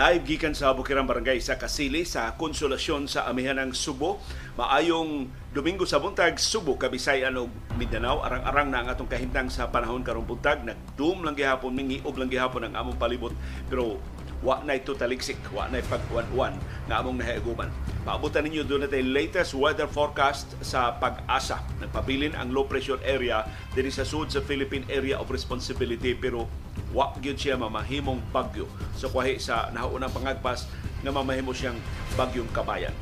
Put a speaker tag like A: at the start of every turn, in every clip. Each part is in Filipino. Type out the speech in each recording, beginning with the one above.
A: Live gikan sa Bukirang Barangay sa Kasili sa Konsolasyon sa Amihanang Subo. Maayong Domingo sa buntag Subo, Kabisayan ug Mindanao. Arang-arang na ang atong kahintang sa panahon karong buntag. Nagdoom lang gihapon, mingiog lang gihapon ang among palibot. Pero wa na ito taliksik, wa na pagwan-wan nga among nahiaguman. Paabutan ninyo doon natin latest weather forecast sa pag-asa. Nagpabilin ang low pressure area diri sa sud sa Philippine Area of Responsibility pero wa gyud siya mamahimong bagyo sa so, kwahi sa naunang pangagpas nga mamahimo siyang bagyong kabayan.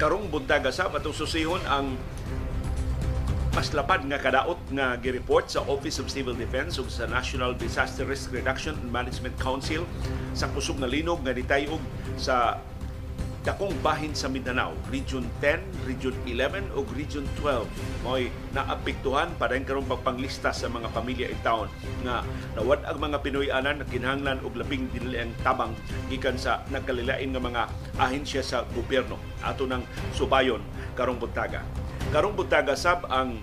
A: Karong buntaga sa matong susihon ang mas lapad nga kadaot nga gireport sa Office of Civil Defense ug sa National Disaster Risk Reduction and Management Council sa kusog na linog nga ditayog sa dakong bahin sa Mindanao, Region 10, Region 11 ug Region 12 mo'y naapektuhan pa rin karong pagpanglista sa mga pamilya in town nga nawad ang mga Pinoy-anan na kinahanglan og labing dinilang tabang gikan sa nagkalilain nga mga ahensya sa gobyerno ato nang subayon karong buntaga. Karong buntaga sab ang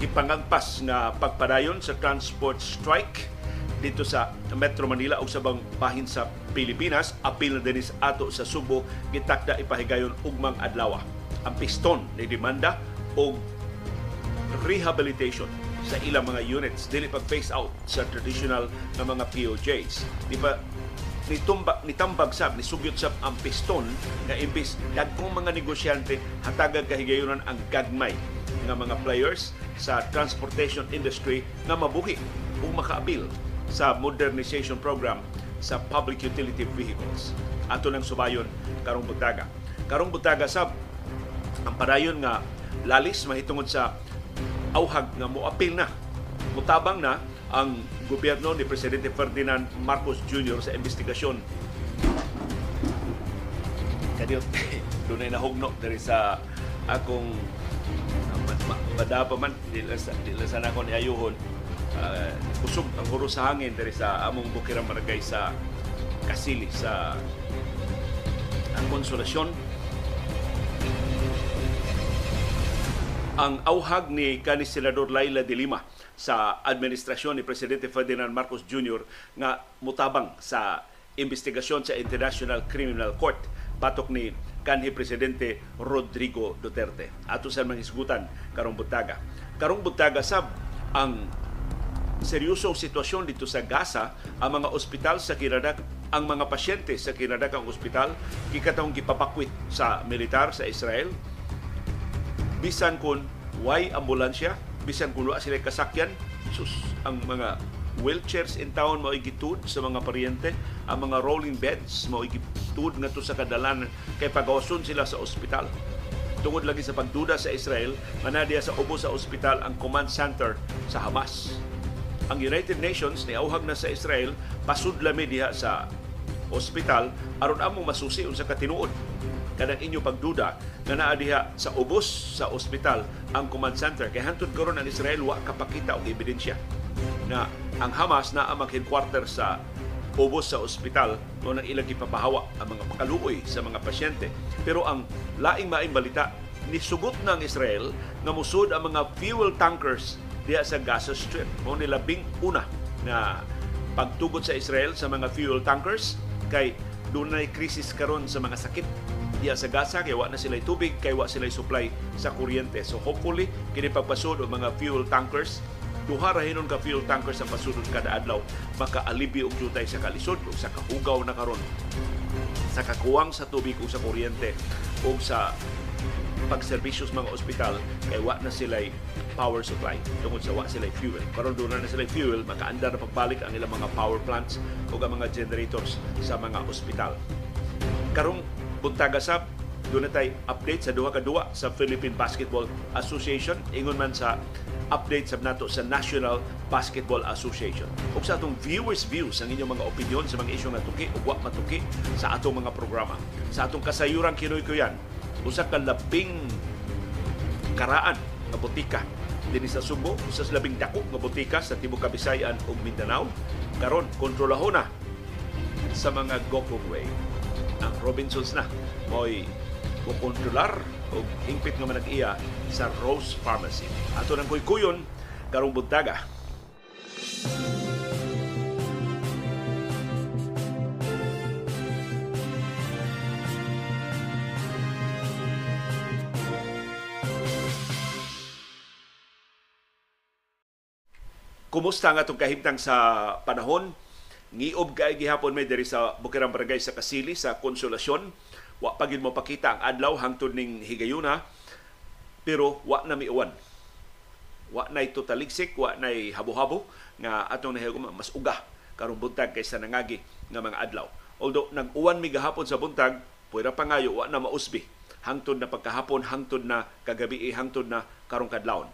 A: ipangagpas nga pagpadayon sa transport strike dito sa Metro Manila o sa bang bahin sa Pilipinas. Apil na dinis ato sa Subo. Gitakda ipahigayon ugmang adlaw ang piston ni demanda og rehabilitation sa ilang mga units. Dili pag face out sa traditional na mga POJs di ba nitumbag nitambag sab ni sugyot sab ang piston nga imbis dagkong mga negosyante hatagag kahigayonan ang gagmay nga mga players sa transportation industry nga mabuhi o makaabil sa modernization program sa public utility vehicles. Ato nang subayon karong butaga. Karong butaga sab ang padayon nga lalis mahitungod sa auhag nga moapil na mutabang na ang gobyerno ni Presidente Ferdinand Marcos Jr. sa investigasyon kadiyot dunay nahugno diri sa akong bada pa man dila sa dila sa nako ni ayuhon uh, kusog ang huro sa hangin dari sa among bukirang barangay sa Kasili sa ang konsolasyon ang auhag ni kani senador Laila de Lima sa administrasyon ni presidente Ferdinand Marcos Jr. nga mutabang sa investigasyon sa International Criminal Court batok ni kanhi presidente Rodrigo Duterte. Ato sa mga isgutan karong butaga. Karong butaga sab ang seryosong sitwasyon dito sa Gaza, ang mga ospital sa kinadak ang mga pasyente sa kinadakang ospital gikatong gipapakwit sa militar sa Israel. Bisan kun way ambulansya? Bisan kun wa sila kasakyan? Sus ang mga wheelchairs in town mao gitud sa mga paryente. Ang mga rolling beds mao gitud ngadto sa kadalan kay pagawason sila sa ospital. Tungod lagi sa pagduda sa Israel manadya sa ubo sa ospital ang command center sa Hamas ang United Nations ni auhag na sa Israel pasudlami diha sa ospital aron amo masusi unsa ka tinuod. Kanang inyo pagduda nga naa diha sa ubos sa ospital ang command center. Kay hantud karon ang Israel wa kapakita og ebidensya na ang Hamas na ang headquarter sa ubos sa ospital. Mo nang ilang gipapahawa ang mga pakaluoy sa mga pasyente. Pero ang laing maing balita nisugot ang Israel nga musud ang mga fuel tankers diya sa Gaza Strip. Mo nilabing una na pagtugot sa Israel sa mga fuel tankers kay na krisis karon sa mga sakit diya sa Gaza kay wa na sila tubig kay wa sila supply sa kuryente. So hopefully kini pagpasud og mga fuel tankers duha ra hinon ka fuel tankers sa pasudod kada adlaw maka-alibyo og jutay sa kalisod ug sa kahugaw na karon sa kakuwang sa tubig ug sa kuryente ug sa pagserbisyo sa mga ospital kay wa na sila power supply tungod sa wa sila fuel. Karon doon na sila fuel, makaandar na pagbalik ang ilang mga power plants o ang mga generators sa mga ospital. Karong buntaga sab doon na tayo update sa duha ka sa Philippine Basketball Association ingon man sa update sa nato sa National Basketball Association. Ug sa atong viewers views ang inyong mga opinion sa mga isyu nga tuki ug wa matuki sa atong mga programa. Sa atong kasayuran kinoy ko yan, usa ka labing karaan nga botika dinhi sa Subo usa sa labing dako nga botika sa tibuok Kabisayan ug Mindanao karon kontrolahon na sa mga Gokong Way ang Robinsons na mo'y kukontrolar o hingpit nga manag-iya sa Rose Pharmacy. Ato ng kuykuyon, karong buntaga. Kumusta nga itong kahimtang sa panahon? Ngiob kay gihapon may diri sa Bukirang Barangay sa Kasili sa Konsolasyon. Wa pa gid mo pakita ang adlaw hangtod ning higayuna pero wa na miuwan. Wa na totaligsik, wa na habo-habo nga atong nahiguma mas uga karong buntag kaysa nangagi nga mga adlaw. Although nag-uwan mi gahapon sa buntag, pwera pa ngayo wa na mausbi hangtod na pagkahapon, hangtod na kagabi, hangtod na karong kadlawon.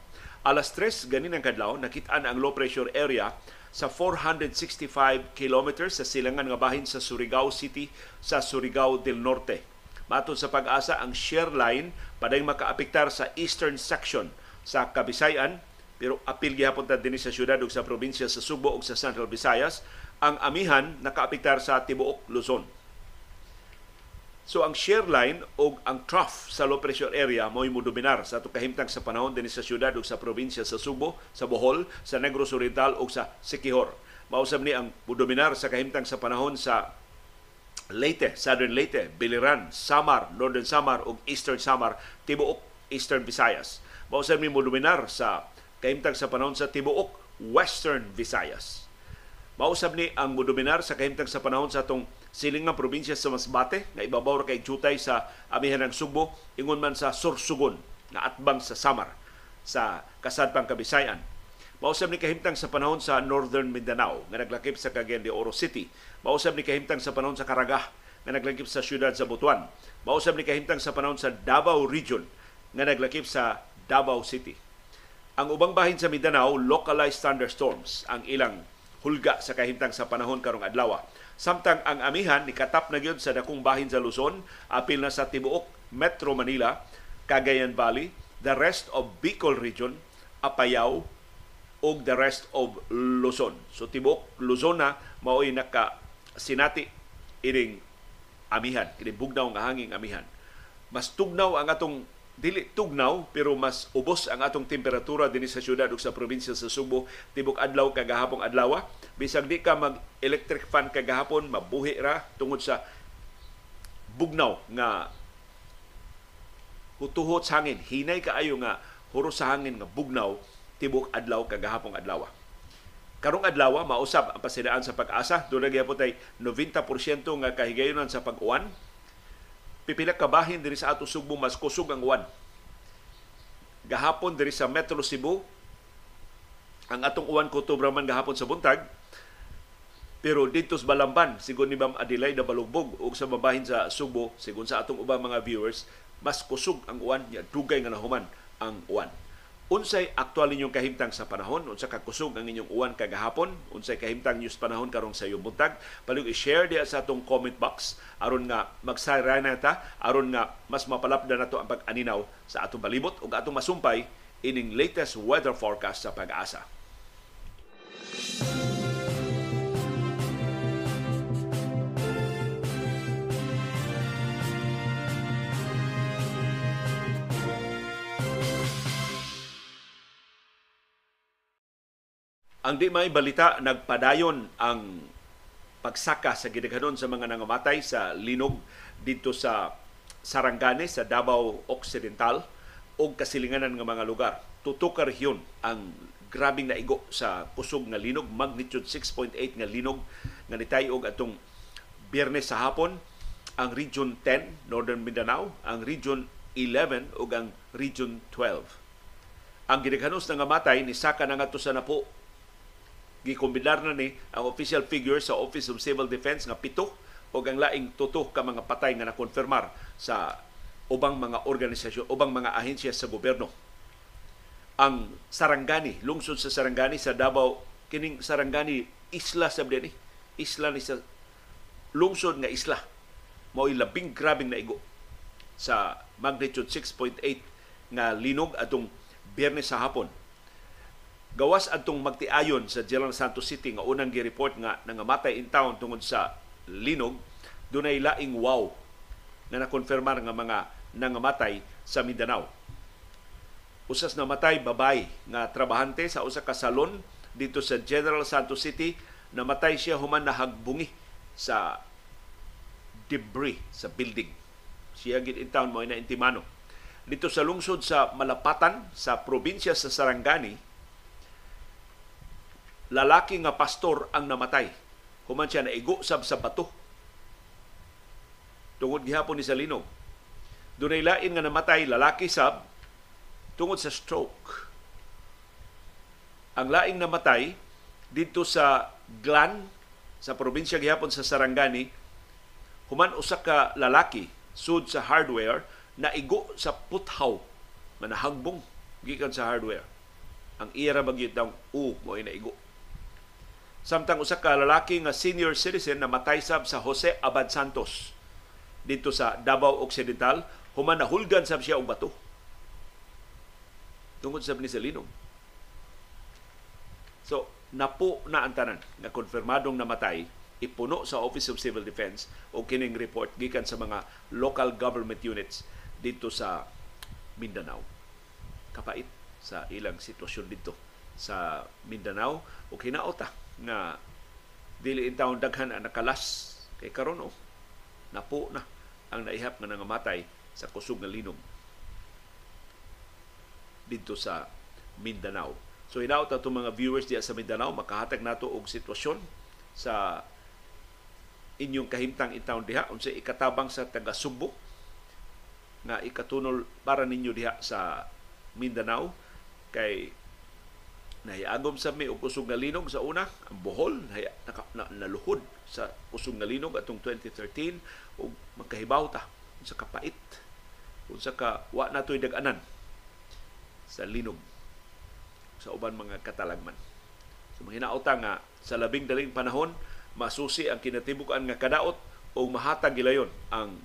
A: Alas 3 ganin ang kadlaw, nakita ang low pressure area sa 465 kilometers sa silangan nga bahin sa Surigao City sa Surigao del Norte. Matod sa pag-asa, ang shear line paday makaapektar sa eastern section sa Kabisayan pero apil gihapon ta dinhi sa syudad ug sa probinsya sa Subo ug sa Central Visayas ang amihan nakaapektar sa tibuok Luzon. So ang shear line o ang trough sa low pressure area mo dominar sa ato kahimtang sa panahon dinhi sa syudad ug sa probinsya sa Subo, sa Bohol, sa Negros Oriental ug sa Siquijor. Mausab ni ang dominar sa kahimtang sa panahon sa Leyte, Southern Leyte, Biliran, Samar, Northern Samar ug Eastern Samar, tibuok Eastern Visayas. Mausab ni dominar sa kahimtang sa panahon sa tibuok Western Visayas. Mausab ni ang dominar sa kahimtang sa panahon sa atong silingang probinsya sa Masbate nga ibabaw kay Jutay sa amihan ng Subo ingon man sa Sursugon nga atbang sa Samar sa kasadpang Kabisayan. Mausab ni kahimtang sa panahon sa Northern Mindanao nga naglakip sa Cagayan de Oro City. Mausab ni kahimtang sa panahon sa Karagah nga naglakip sa siyudad sa Butuan. Mausab ni kahimtang sa panahon sa Davao Region nga naglakip sa Davao City. Ang ubang bahin sa Mindanao, localized thunderstorms ang ilang hulga sa kahimtang sa panahon karong adlaw. Samtang ang amihan ni katap na gyud sa dakong bahin sa Luzon, apil na sa tibuok Metro Manila, Cagayan Valley, the rest of Bicol region, Apayao, ug the rest of Luzon. So tibuok Luzon na mao'y naka sinati iring amihan, kini bugnaw nga hanging amihan. Mas tugnaw ang atong dili tugnaw pero mas ubos ang atong temperatura dinhi sa syudad ug sa probinsya sa Subo. Tibok adlaw kagahapon adlaw bisag di ka mag electric fan kagahapon mabuhi ra tungod sa bugnaw nga hutuhot sa hangin. Hinay kaayo nga huro sa hangin nga bugnaw tibok adlaw kagahapon adlaw karong adlaw mausab ang pasidaan sa pag-asa. Dunay gyapon tay 90% nga kahigayonan sa pag-uwan pipila ka bahin diri sa ato Sugbo mas kusog ang uwan. Gahapon diri sa Metro Cebu ang atong uwan ko man gahapon sa buntag pero dito sa Balamban, sigon ni Ma'am Adelaide Balugbog o sa mabahin sa Subo, sigon sa atong ubang mga viewers, mas kusog ang uwan, niya dugay nga nahuman ang uwan unsay aktual ninyong kahimtang sa panahon? Unsa ka kusog ang inyong uwan kagahapon? Unsay kahimtang news panahon karong sa iyong buntag? Palihog i-share diya sa atong comment box. Aron nga magsayra na ta. Aron nga mas mapalapdan nato ang pag-aninaw sa atong balibot ug atong masumpay ining latest weather forecast sa pag-asa. Ang di may balita, nagpadayon ang pagsaka sa gidaghanon sa mga nangamatay sa linog dito sa Sarangani sa Davao Occidental o kasilinganan ng mga lugar. Tutok ka rehiyon ang grabing naigo sa kusog nga linog, magnitude 6.8 nga linog nga nitayog atong biyernes sa hapon ang Region 10, Northern Mindanao, ang Region 11 ug ang Region 12. Ang gidaghanos nga matay ni saka na nga to sa napo gikombinar na ni ang official figure sa Office of Civil Defense nga pito o ang laing tuto ka mga patay nga nakonfirmar sa ubang mga organisasyon, ubang mga ahensya sa gobyerno. Ang Sarangani, lungsod sa Sarangani sa Davao, kining Sarangani isla sa ni isla ni sa lungsod nga isla mao labing grabing naigo sa magnitude 6.8 nga linog atong Biyernes sa hapon gawas adtong magtiayon sa General Santos City nga unang gi-report nga nangamatay in town tungod sa linog dunay laing wow na nakonfirmar nga mga nangamatay sa Mindanao. Usas namatay babay nga trabahante sa usa ka salon dito sa General Santos City namatay siya human nahagbungi sa debris sa building. Siya gid in town mo na intimano. Dito sa lungsod sa Malapatan sa probinsya sa Sarangani lalaki nga pastor ang namatay. Human siya naigo sab sa bato. Tungod gihapon ni sa linog. Dunay lain nga namatay lalaki sab tungod sa stroke. Ang laing namatay dito sa Glan sa probinsya gihapon sa Sarangani human usa ka lalaki sud sa hardware na igo sa puthaw manahagbong gikan sa hardware ang ira bagyod daw u mo ina igo samtang usa ka lalaki nga senior citizen na matay sab sa Jose Abad Santos dito sa Davao Occidental human nahulgan sab siya og bato. Tungod sab ni sa linog so napo na ang tanan nga konfirmadong namatay ipuno sa Office of Civil Defense o kining report gikan sa mga local government units dito sa Mindanao. Kapait sa ilang sitwasyon dito sa Mindanao. O kinaota nga dili in taon daghan ang nakalas. Kay karon oh, napo na ang naihap nga nangamatay sa kusog nga linog dito sa Mindanao. So hinaot na mga viewers diya sa Mindanao makahatag nato og sitwasyon sa inyong kahimtang intawon diha. Unsa ikatabang sa taga Subo nga ikatunol para ninyo diha sa Mindanao. Kay nahiagom sa mi og kusog nga linog sa una ang Bohol nahi, naka, na, naluhod sa kusog nga linog atong 2013 ug magkahibaw ta unsa ka pait unsa ka wa natoy dag-anan sa linog sa uban mga katalagman. So mahinaota nga sa labing daling panahon masusi ang kinatibukan nga kadaot o mahatag gilayon ang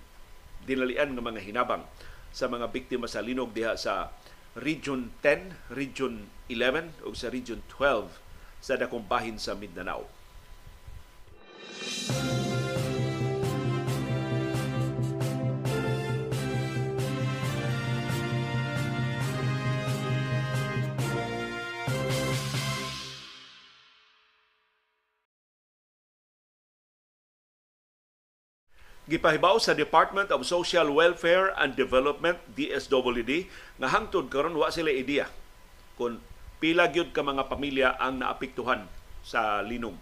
A: dinalian nga mga hinabang sa mga biktima sa linog diha sa Region 10, Region 11 o sa Region 12 sa dakong bahin sa Mindanao. Gipahibaw sa Department of Social Welfare and Development DSWD nga hangtod karon wa sila ideya kung pila gyud ka mga pamilya ang naapektuhan sa linog.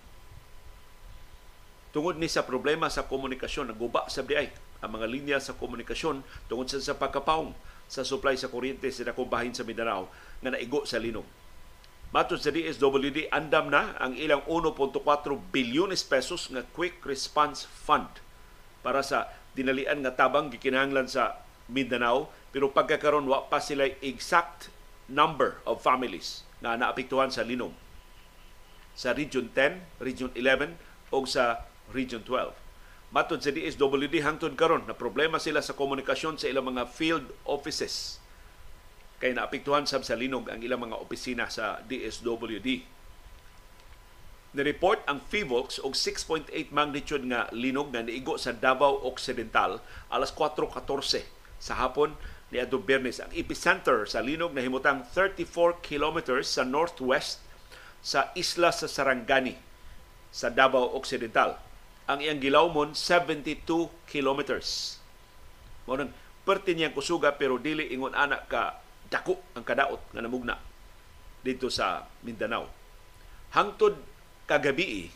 A: Tungod ni sa problema sa komunikasyon, naguba sa ay ang mga linya sa komunikasyon tungod sa, sa pagkapaong sa supply sa kuryente sa dakong bahin sa Mindanao nga naigo sa linog. Matod sa DSWD, andam na ang ilang 1.4 bilyones pesos nga Quick Response Fund para sa dinalian nga tabang gikinahanglan sa Mindanao pero pagkakaron wa pa sila exact number of families na naapektuhan sa linom. Sa Region 10, Region 11 o sa Region 12. Matod sa DSWD hangtod karon na problema sila sa komunikasyon sa ilang mga field offices. Kay naapektuhan sab sa linog ang ilang mga opisina sa DSWD Ni-report ang FIVOX og 6.8 magnitude nga linog nga niigo sa Davao Occidental alas 4.14 sa hapon ni Adto Bernes. Ang epicenter sa linog na himutang 34 kilometers sa northwest sa isla sa Sarangani sa Davao Occidental. Ang iyang gilawmon 72 kilometers. Mo nang perti niyang kusuga pero dili ingon anak ka dako ang kadaot nga namugna dito sa Mindanao. Hangtod kagabi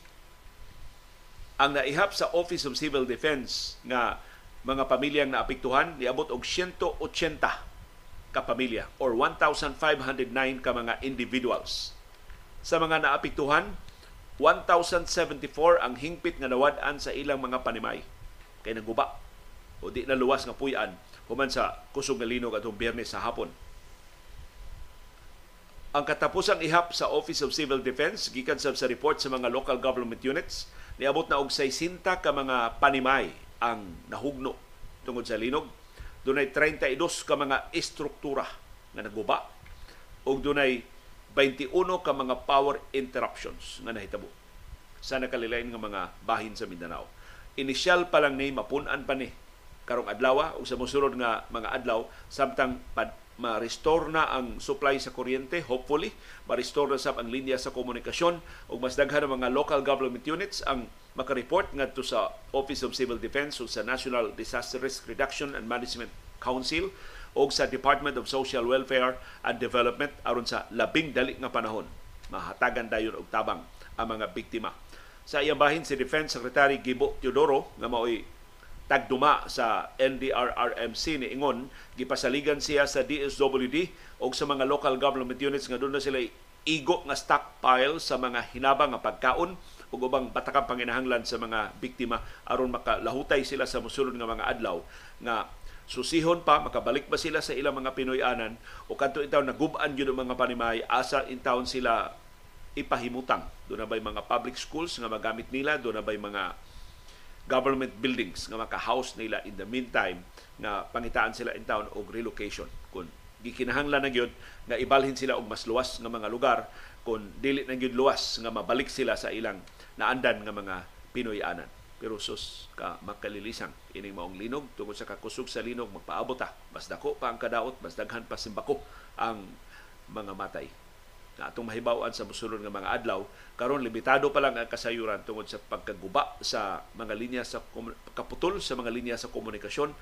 A: ang naihap sa Office of Civil Defense nga mga pamilyang naapektuhan niabot og 180 ka pamilya or 1,509 ka mga individuals. Sa mga naapektuhan, 1,074 ang hingpit nga nawad-an sa ilang mga panimay. Kay naguba o di na luwas nga puyan human sa kusog nga linog atong biyernes sa hapon ang katapusang ihap sa Office of Civil Defense gikan sa, sa report sa mga local government units niabot na og 60 ka mga panimay ang nahugno tungod sa linog. Dunay 32 ka mga istruktura nga naguba ug dunay 21 ka mga power interruptions nga nahitabo sa nakalilain nga mga bahin sa Mindanao. Inisyal pa lang ni mapun-an pa ni karong adlaw o sa mosunod nga mga adlaw samtang pad ma-restore na ang supply sa kuryente, hopefully, ma-restore na sab ang linya sa komunikasyon. Ug mas daghan ang mga local government units ang makareport ngadto sa Office of Civil Defense o sa National Disaster Risk Reduction and Management Council o sa Department of Social Welfare and Development aron sa labing dali nga panahon. Mahatagan dayon og tabang ang mga biktima. Sa iyang bahin si Defense Secretary Gibo Teodoro nga mao'y tagduma sa NDRRMC ni Ingon gipasaligan siya sa DSWD o sa mga local government units nga doon na sila igo nga stockpile sa mga hinabang nga pagkaon ug ubang batakang panginahanglan sa mga biktima aron makalahutay sila sa mosunod nga mga adlaw nga susihon pa makabalik ba sila sa ilang mga Pinoyanan o kadto itaw nagub-an gyud mga panimay asa in town sila ipahimutang. Do na bay mga public schools nga magamit nila? Do na bay mga government buildings nga maka-house nila in the meantime nga pangitaan sila in town og relocation. Kun gikinahanglan na gyud nga ibalhin sila og mas luwas nga mga lugar kun dili na gyud luwas nga mabalik sila sa ilang naandan nga mga Pinoyanan. Pero sus ka makalilisang ining maong linog tungod sa kakusog sa linog magpaabot ta mas dako pa ang kadaot mas daghan pa simbako ang mga matay na atong mahibawan sa musulod nga mga adlaw karon limitado pa lang ang kasayuran tungod sa pagkaguba sa mga linya sa kaputol sa mga linya sa komunikasyon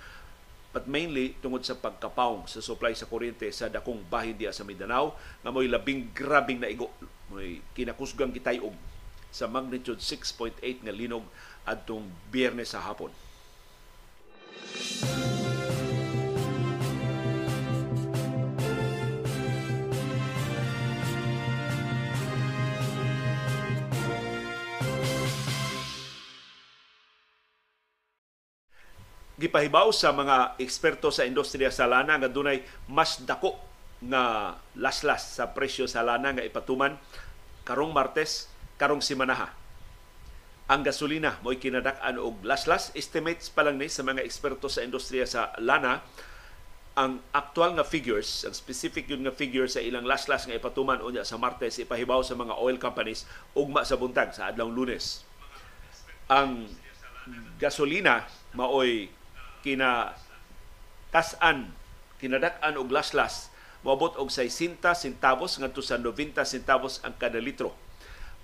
A: but mainly tungod sa pagkapaw sa supply sa kuryente sa dakong bahin diya sa Mindanao nga mo'y labing grabing naigo mo'y kinakusgang kitayog sa magnitude 6.8 nga linog adtong biyernes sa hapon. Gipahibaw sa mga eksperto sa industriya sa lana nga dunay mas dako nga laslas sa presyo sa lana nga ipatuman karong Martes karong simanaha ang gasolina mo'y kinadak-an og laslas. Estimates pa lang ni sa mga eksperto sa industriya sa lana ang actual nga figures, ang specific yun nga figure sa ilang laslas nga ipatuman unya sa Martes ipahibaw sa mga oil companies ugma sa buntag sa adlawng Lunes. Ang gasolina maoy kina tasan kinadak-an og laslas moabot og 60 centavos ngadto sa 90 centavos ang kada litro.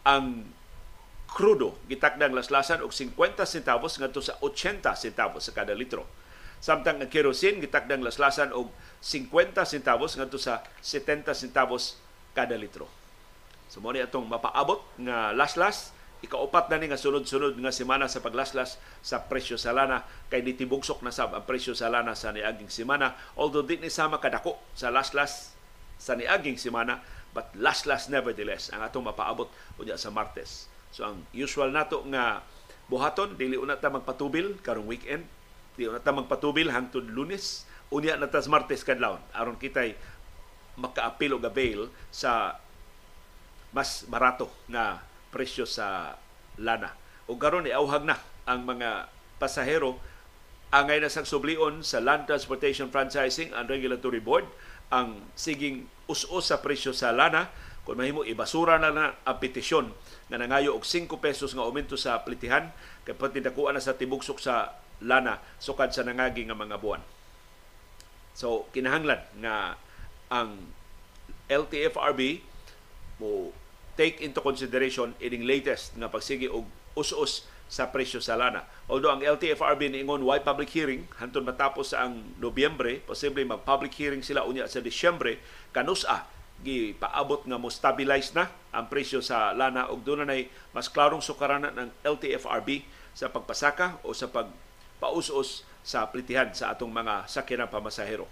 A: Ang krudo gitakdang laslasan og 50 centavos ngadto sa 80 centavos sa kada litro. Samtang ang kerosene gitakdang laslasan og 50 centavos ngadto sa 70 centavos kada litro. So mo atong mapaabot nga laslas ikaupat na ni nga sunod-sunod nga semana sa paglaslas sa presyo sa lana. Kay nitibugsok na sab ang presyo sa lana sa niaging semana. Although di ni sama kadako sa laslas sa niaging semana but laslas nevertheless ang atong mapaabot unya sa Martes. So ang usual nato nga buhaton dili una ta magpatubil karong weekend, dili una ta magpatubil hangtod Lunes, unya na tas Martes kadlawon. Aron kitay makaapil og avail sa mas barato nga presyo sa lana. O karon iauhag na ang mga pasahero angay na sang sublion sa Land Transportation Franchising and Regulatory Board ang siging us-us sa presyo sa lana kung mahimo ibasura na, na ang petisyon nga nangayo og 5 pesos nga aumento sa plitihan kay pati na sa tibugsok sa lana sukad sa nangagi nga mga buwan. So kinahanglan nga ang LTFRB mo take into consideration ining latest nga pagsigi og us-us sa presyo sa lana. Although ang LTFRB niingon why public hearing hantod matapos sa ang Nobyembre, posible mag-public hearing sila unya sa Disyembre kanusa gipaabot nga mo stabilize na ang presyo sa lana doon na mas klarong sukaranan ng LTFRB sa pagpasaka o sa pagpaus-us sa plitihan sa atong mga sakyanan pamasahero.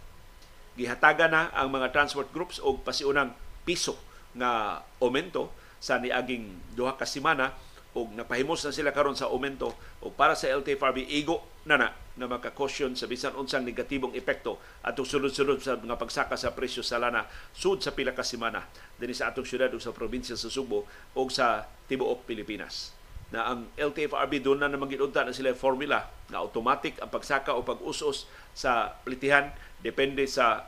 A: Gihataga na ang mga transport groups og pasiunang piso nga aumento sa niaging duha ka semana og napahimos na sila karon sa aumento o para sa LTFRB igo na na na makakosyon sa bisan unsang negatibong epekto atong sulod-sulod sa mga pagsaka sa presyo sa lana sud sa pila ka semana dinhi sa atong syudad ug sa probinsya sa Subo o sa tibuok Pilipinas. Na ang LTFRB doon na naman ginunta na sila formula na automatic ang pagsaka o pag-usos sa plitihan depende sa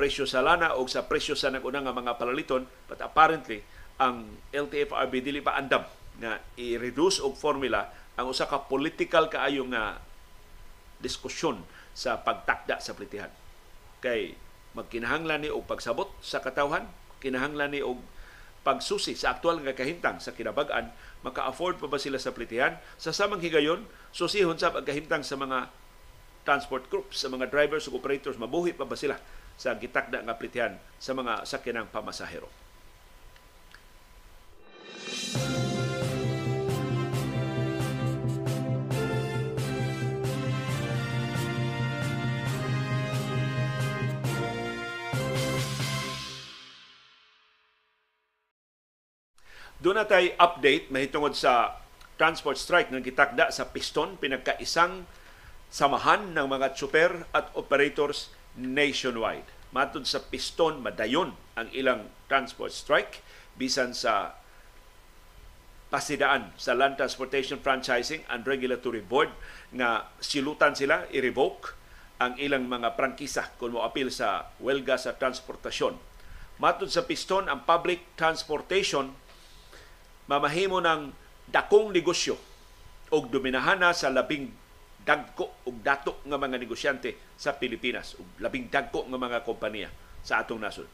A: presyo sa lana o sa presyo sa nag-una nga mga palaliton but apparently ang LTFRB dili pa andam nga i-reduce og formula ang usa ka political kaayo nga diskusyon sa pagtakda sa plitihan. Kay magkinahanglan ni og pagsabot sa katawhan, kinahanglan ni og pagsusi sa aktual nga kahimtang sa kinabag-an, maka-afford pa ba sila sa plitihan? Sa samang higayon, susihon sa pagkahimtang sa mga transport groups, sa mga drivers ug operators, mabuhi pa ba sila sa gitakda nga plitihan sa mga sakinang pamasahero. Doon na tayo update mahitungod sa transport strike ng gitakda sa piston pinagkaisang samahan ng mga super at operators nationwide. Matod sa Piston, madayon ang ilang transport strike bisan sa pasidaan sa Land Transportation Franchising and Regulatory Board nga silutan sila i-revoke ang ilang mga prangkisa kung mo apil sa welga sa transportasyon. Matod sa Piston, ang public transportation mamahimo ng dakong negosyo og dominahana sa labing dagko ug dato nga mga negosyante sa Pilipinas ug labing dagko nga mga kompanya sa atong nasod.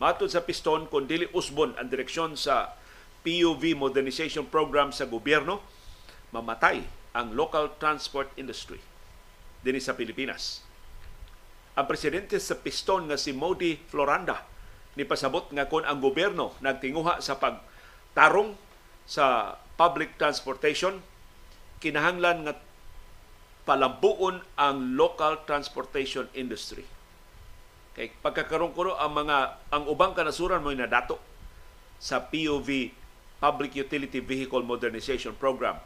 A: Matod sa Piston, kung dili usbon ang direksyon sa PUV modernization program sa gobyerno, mamatay ang local transport industry din sa Pilipinas. Ang presidente sa Piston nga si Modi Floranda ni pasabot nga kon ang gobyerno nagtinguha sa pagtarong sa public transportation, kinahanglan nga palambuon ang local transportation industry. Kay pagkakaroon ko ang mga ang ubang kanasuran mo nadato sa POV Public Utility Vehicle Modernization Program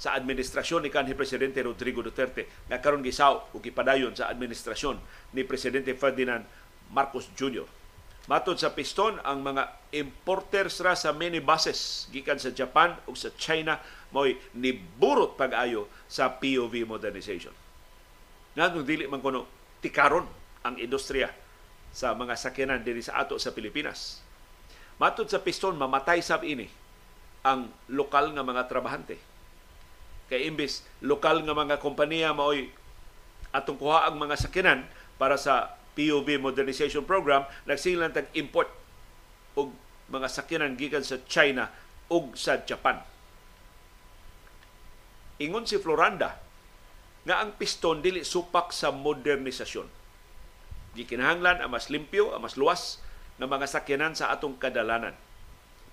A: sa administrasyon ni kanhi presidente Rodrigo Duterte nga karon gisaw ug gipadayon sa administrasyon ni presidente Ferdinand Marcos Jr. Matod sa piston, ang mga importers ra sa minibuses gikan sa Japan ug sa China mo'y niburot pag-ayo sa POV modernization. Nga dili man kuno tikaron ang industriya sa mga sakyanan diri sa ato sa Pilipinas. Matod sa piston, mamatay sab ini ang lokal nga mga trabahante. Kay imbis lokal nga mga kompanya maoy atong kuha ang mga sakyanan para sa POV modernization program nagsilan tag import og mga sakyanan gikan sa China ug sa Japan. Ingon si Floranda nga ang piston dili supak sa modernisasyon. Gikinahanglan ang mas limpyo, ang mas luwas ng mga sakyanan sa atong kadalanan.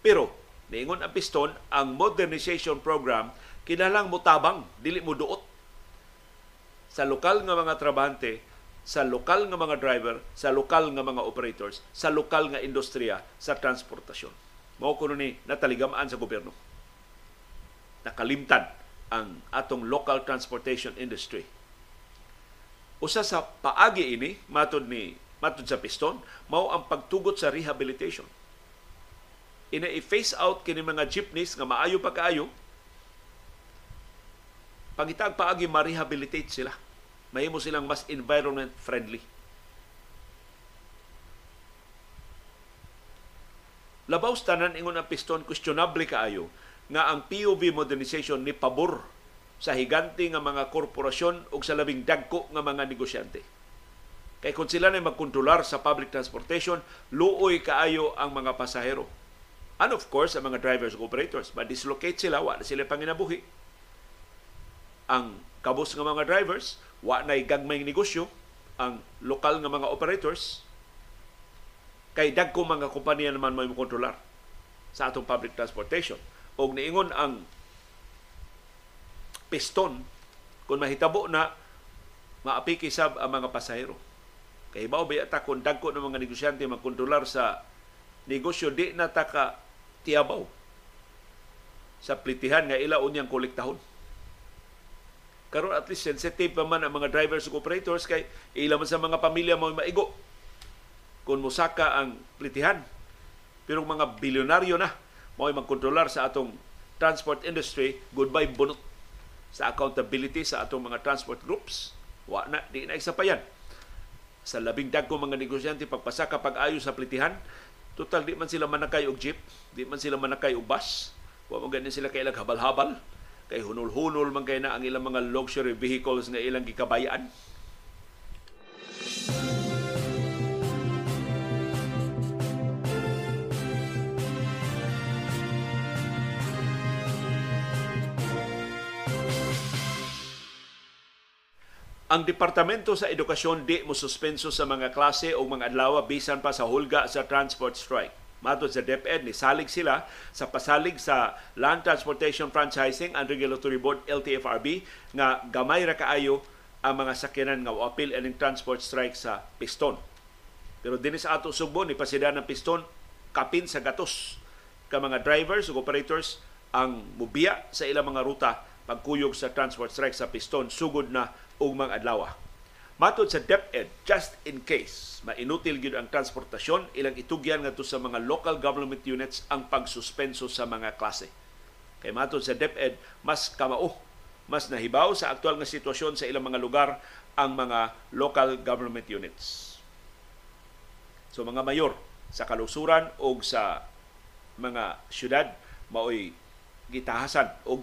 A: Pero niingon ang piston, ang modernization program kinahanglan mutabang, dili mo duot sa lokal nga mga trabahante sa lokal nga mga driver, sa lokal nga mga operators, sa lokal nga industriya sa transportasyon. Mao kuno ni nataligamaan sa gobyerno. Nakalimtan ang atong local transportation industry. Usa sa paagi ini matud ni matud sa piston mao ang pagtugot sa rehabilitation. Ina i-face out kini mga jeepneys nga maayo pa kaayo pangitag paagi ma-rehabilitate sila mahimo silang mas environment friendly. Labaw tanan ingon ang piston questionable kaayo nga ang POV modernization ni pabor sa higante nga mga korporasyon ug sa labing dagko nga mga negosyante. Kay kung sila na magkontrolar sa public transportation, luoy kaayo ang mga pasahero. And of course, ang mga drivers operators, ma-dislocate sila, wala sila panginabuhi. Ang kabos nga mga drivers, wa nay gagmayng negosyo ang lokal nga mga operators kay dagko mga kompanya naman may kontrolar sa atong public transportation. Og niingon ang piston kung mahitabo na maapiki sab ang mga pasahero. Kay bao ba ta kung dagko ng mga negosyante magkontrolar sa negosyo di na ta ka tiyabaw sa plitihan nga ila unyang kolektahon karon at least sensitive pa man ang mga drivers ug operators kay ila man sa mga pamilya mo maigo. Kung musaka ang plitihan. Pero mga bilyonaryo na mao magkontrolar sa atong transport industry. Goodbye bunot sa accountability sa atong mga transport groups. Wa na di na isapayan. Sa labing dagko mga negosyante pagpasaka pag-ayo sa plitihan total di man sila manakay og jeep di man sila manakay og bus. Wa mo ganin sila kay habal-habal kay hunol-hunol man kay na ang ilang mga luxury vehicles nga ilang gikabayaan. Ang Departamento sa Edukasyon di mo suspenso sa mga klase o mga adlaw bisan pa sa hulga sa transport strike Matod sa DepEd, ni salig sila sa pasalig sa Land Transportation Franchising and Regulatory Board LTFRB nga gamay ra kaayo ang mga sakyanan nga apil aning transport strike sa piston. Pero dinis ato sugbo ni pasida ng piston kapin sa gatos ka mga drivers ug operators ang mubiya sa ilang mga ruta pagkuyog sa transport strike sa piston sugod na mga adlaw. Matod sa DepEd, just in case mainutil gyud ang transportasyon, ilang itugyan ngadto sa mga local government units ang pagsuspenso sa mga klase. Kay matod sa DepEd, mas kamao, mas nahibaw sa aktual nga sitwasyon sa ilang mga lugar ang mga local government units. So mga mayor sa kalusuran o sa mga syudad maoy gitahasan o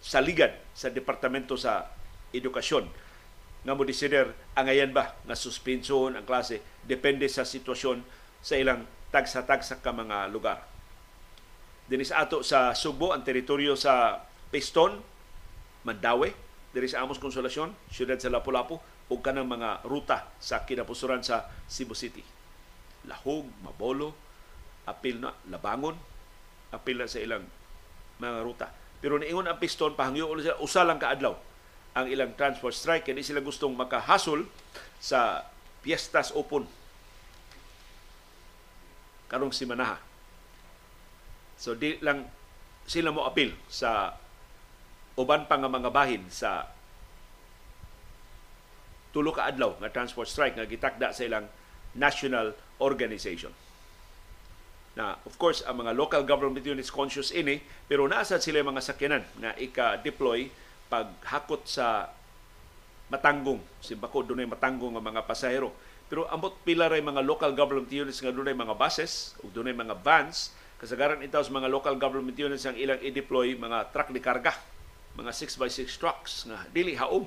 A: saligan sa Departamento sa Edukasyon nga mo desider angayan ba nga suspension ang klase depende sa sitwasyon sa ilang tagsa-tagsa ka mga lugar. Dinis ato sa Subo ang teritoryo sa Piston, Mandawi, diri sa Amos Konsolasyon, siyudad sa Lapu-Lapu ug kanang mga ruta sa kinapusuran sa Cebu City. Lahog, Mabolo, apil na Labangon, apil na sa ilang mga ruta. Pero niingon ang Piston pahangyo usa lang kaadlaw ang ilang transport strike kaya sila gustong makahasol sa Piestas Open karong simanaha. So di lang sila mo apil sa uban pa nga mga bahin sa tulo ka adlaw nga transport strike nga gitakda sa ilang national organization. Na of course ang mga local government units conscious ini pero naasa sila mga sakyanan nga ika-deploy paghakot sa matanggong. Simbako dunay matanggong nga mga pasahero. Pero ambot pila ray mga local government units nga dunay mga buses ug dunay mga vans. Kasagaran itaw sa mga local government units ang ilang i-deploy mga truck de karga mga 6x6 trucks nga dili haom.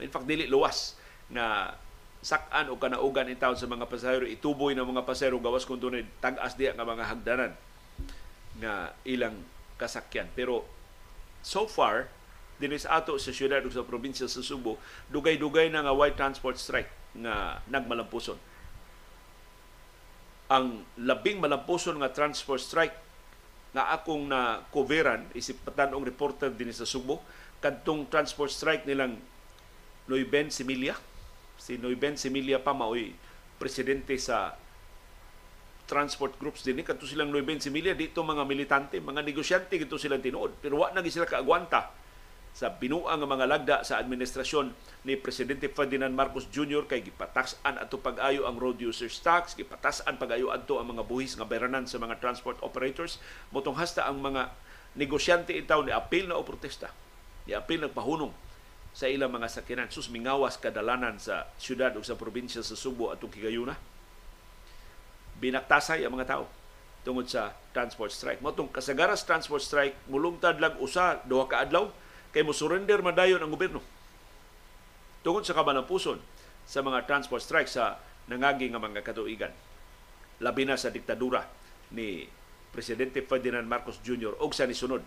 A: In fact dili luwas na sak-an o kanaugan in town sa mga pasahero. Ituboy ng mga pasahero gawas kung dunay tag-as diya nga mga hagdanan nga ilang kasakyan. Pero so far dinis ato sa syudad ug sa probinsya sa Subo dugay-dugay na nga white transport strike nga nagmalampuson. Ang labing malampuson nga transport strike nga akong na coveran isip patanong reporter din sa Subo kadtong transport strike nilang Noyben Similia. Si Noyben Similia pa maoy presidente sa transport groups din. Kadto silang Noyben Similia dito mga militante mga negosyante gito silang tinuod. Pero wa na sila kaagwanta sa binuang nga mga lagda sa administrasyon ni Presidente Ferdinand Marcos Jr. kay gipatasan ato pag-ayo ang road users tax, gipatasan pag-ayo adto ang mga buhis nga bayranan sa mga transport operators, motong hasta ang mga negosyante itaw ni apil na o protesta. Ni apil nagpahunong sa ilang mga sakyanan sus mingawas kadalanan sa syudad o sa probinsya sa Subo atong Higayuna. Binaktasay ang mga tao tungod sa transport strike. Motong kasagaras transport strike mulungtad lang usa duha ka adlaw kay mo surrender madayon ang gobyerno tungod sa kabalampuson sa mga transport strike sa nangagi nga mga katuigan labi na sa diktadura ni Presidente Ferdinand Marcos Jr. og sa nisunod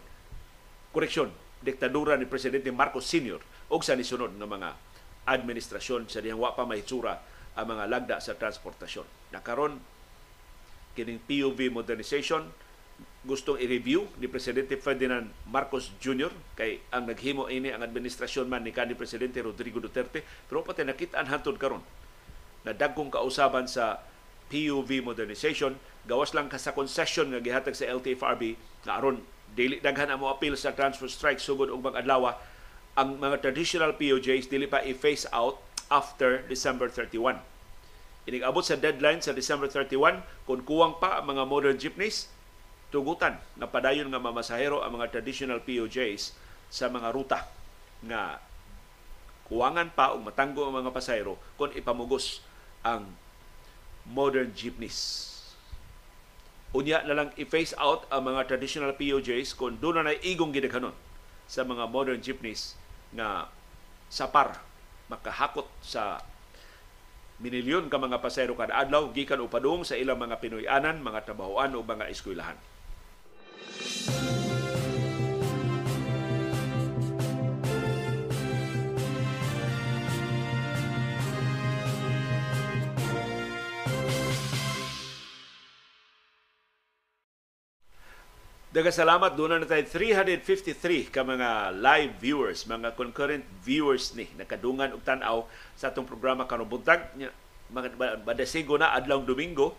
A: koreksyon diktadura ni Presidente Marcos Sr. og sa nisunod nga mga administrasyon sa diyang wa pa mahitsura ang mga lagda sa transportasyon. Nakaron kining POV modernization gustong i-review ni Presidente Ferdinand Marcos Jr. kay ang naghimo ini ang administrasyon man ni kanhi Presidente Rodrigo Duterte pero pati nakita-an hantod karon na dagkong kausaban sa PUV modernization gawas lang ka sa concession nga gihatag sa LTFRB nga aron dili daghan ang appeal sa transfer strike sugod og mga adlaw ang mga traditional POJs dili pa i-phase out after December 31. Inig-abot sa deadline sa December 31 kung kuwang pa ang mga modern jeepneys tugutan na padayon nga mamasahero ang mga traditional POJs sa mga ruta nga kuwangan pa o matanggo ang mga pasahero kung ipamugos ang modern jeepneys. Unya na lang i-phase out ang mga traditional POJs kung doon na igong gidaghanon sa mga modern jeepneys nga sapar makahakot sa minilyon ka mga pasahero kada adlaw gikan upadung sa ilang mga Pinoyanan, mga trabahoan o mga eskwelahan. Daga salamat doon na tayo 353 ka mga live viewers, mga concurrent viewers ni nakadungan og tan-aw sa atong programa karong buntag. Mga badasigo na adlaw Domingo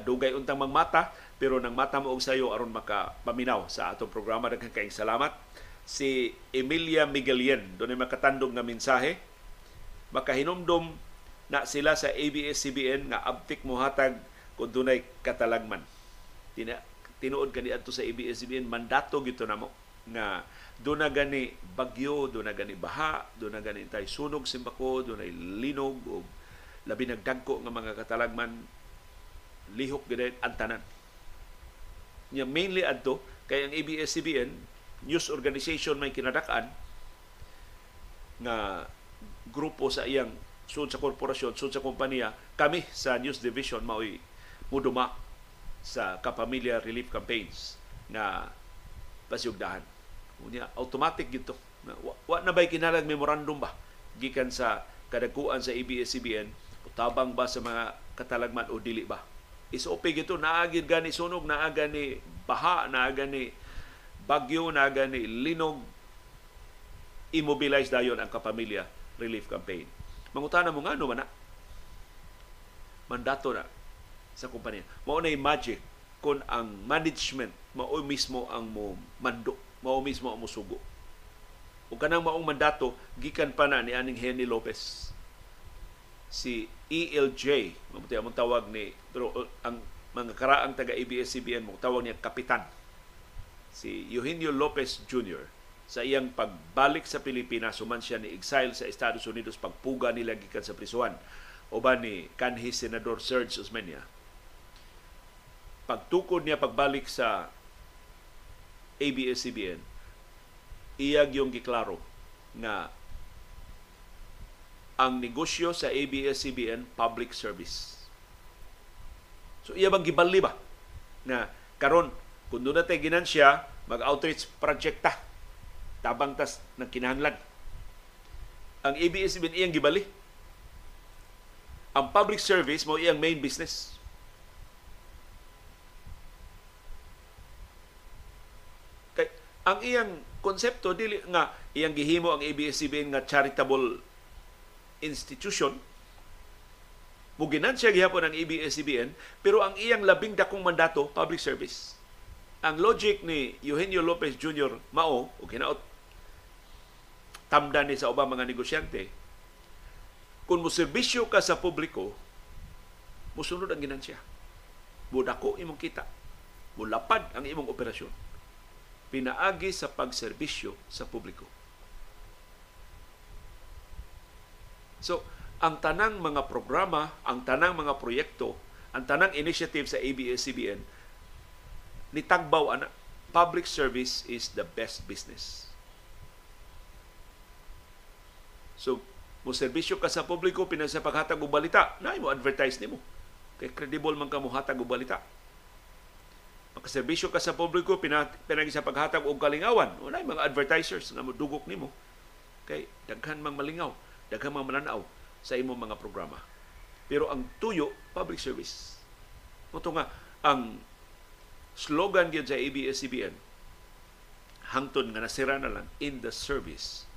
A: dugay untang mangmata pero nang mata mo og sayo aron makapaminaw sa atong programa daghang kaayong salamat. Si Emilia Miguelien doon ay makatandog nga mensahe. Makahinomdom na sila sa ABS-CBN nga abtik mohatag kung dunay katalagman. Tina, tinuod kani adto sa ABS-CBN mandato gito namo nga do na gani bagyo, do na gani baha, do na gani tay sunog simbako, do na linog o labi nagdagko nga mga katalagman. Lihok gid ang tanan. Nya mainly adto kay ang ABS-CBN news organization may kinadak-an nga grupo sa iyang sud sa korporasyon, sud sa kompanya, kami sa news division mao'y muduma sa kapamilya relief campaigns na pasyugdahan Unya automatic gito. Wa, wa na bay kinalag memorandum ba gikan sa kadakuan sa ABS-CBN utabang ba sa mga katalagman o dili ba? SOP gito naagid gani sunog, naaga ni baha, naaga ni bagyo, naaga ni linog immobilize dayon ang kapamilya relief campaign. Mangutana mo nga no man. Mandato na sa kumpanya. Mao na magic kung ang management mao mismo ang mo mando mao mismo ang musugo. O kanang maong mandato gikan pa na ni aning Henny Lopez si ELJ mabuti among tawag ni pero uh, ang mga karaang taga ABS-CBN mo tawag niya kapitan si Eugenio Lopez Jr. sa iyang pagbalik sa Pilipinas suman siya ni exile sa Estados Unidos pagpuga nila gikan sa prisuhan uban ni kanhi senador Serge Osmeña pagtukod niya pagbalik sa ABS-CBN, iyag yung giklaro na ang negosyo sa ABS-CBN public service. So iya bang giballi ba na karon kung doon natin ginansya, mag-outreach project ta tabang tas ng kinahanglan. Ang ABS-CBN iyang gibali. Ang public service mo iyang main business. ang iyang konsepto dili nga iyang gihimo ang ABS-CBN nga charitable institution muginan siya gihapon ang ABS-CBN pero ang iyang labing dakong mandato public service ang logic ni Eugenio Lopez Jr. mao o kinaot tamdan ni sa ubang mga negosyante kung mo serbisyo ka sa publiko musunod ang ginansya budako imong kita mulapad ang imong operasyon pinaagi sa pagserbisyo sa publiko. So, ang tanang mga programa, ang tanang mga proyekto, ang tanang initiative sa ABS-CBN, nitagbaw ana, public service is the best business. So, mo serbisyo ka sa publiko pinasa paghatag og balita, na mo advertise nimo. Kay credible man ka mo hatag og balita makaserbisyo ka sa publiko pinagi sa paghatag og kalingawan unay mga advertisers nga modugok nimo kay daghan mang malingaw daghan mang mananaw sa imong mga programa pero ang tuyo public service Moto nga ang slogan gyud sa ABS-CBN hangtod nga nasira na lang in the service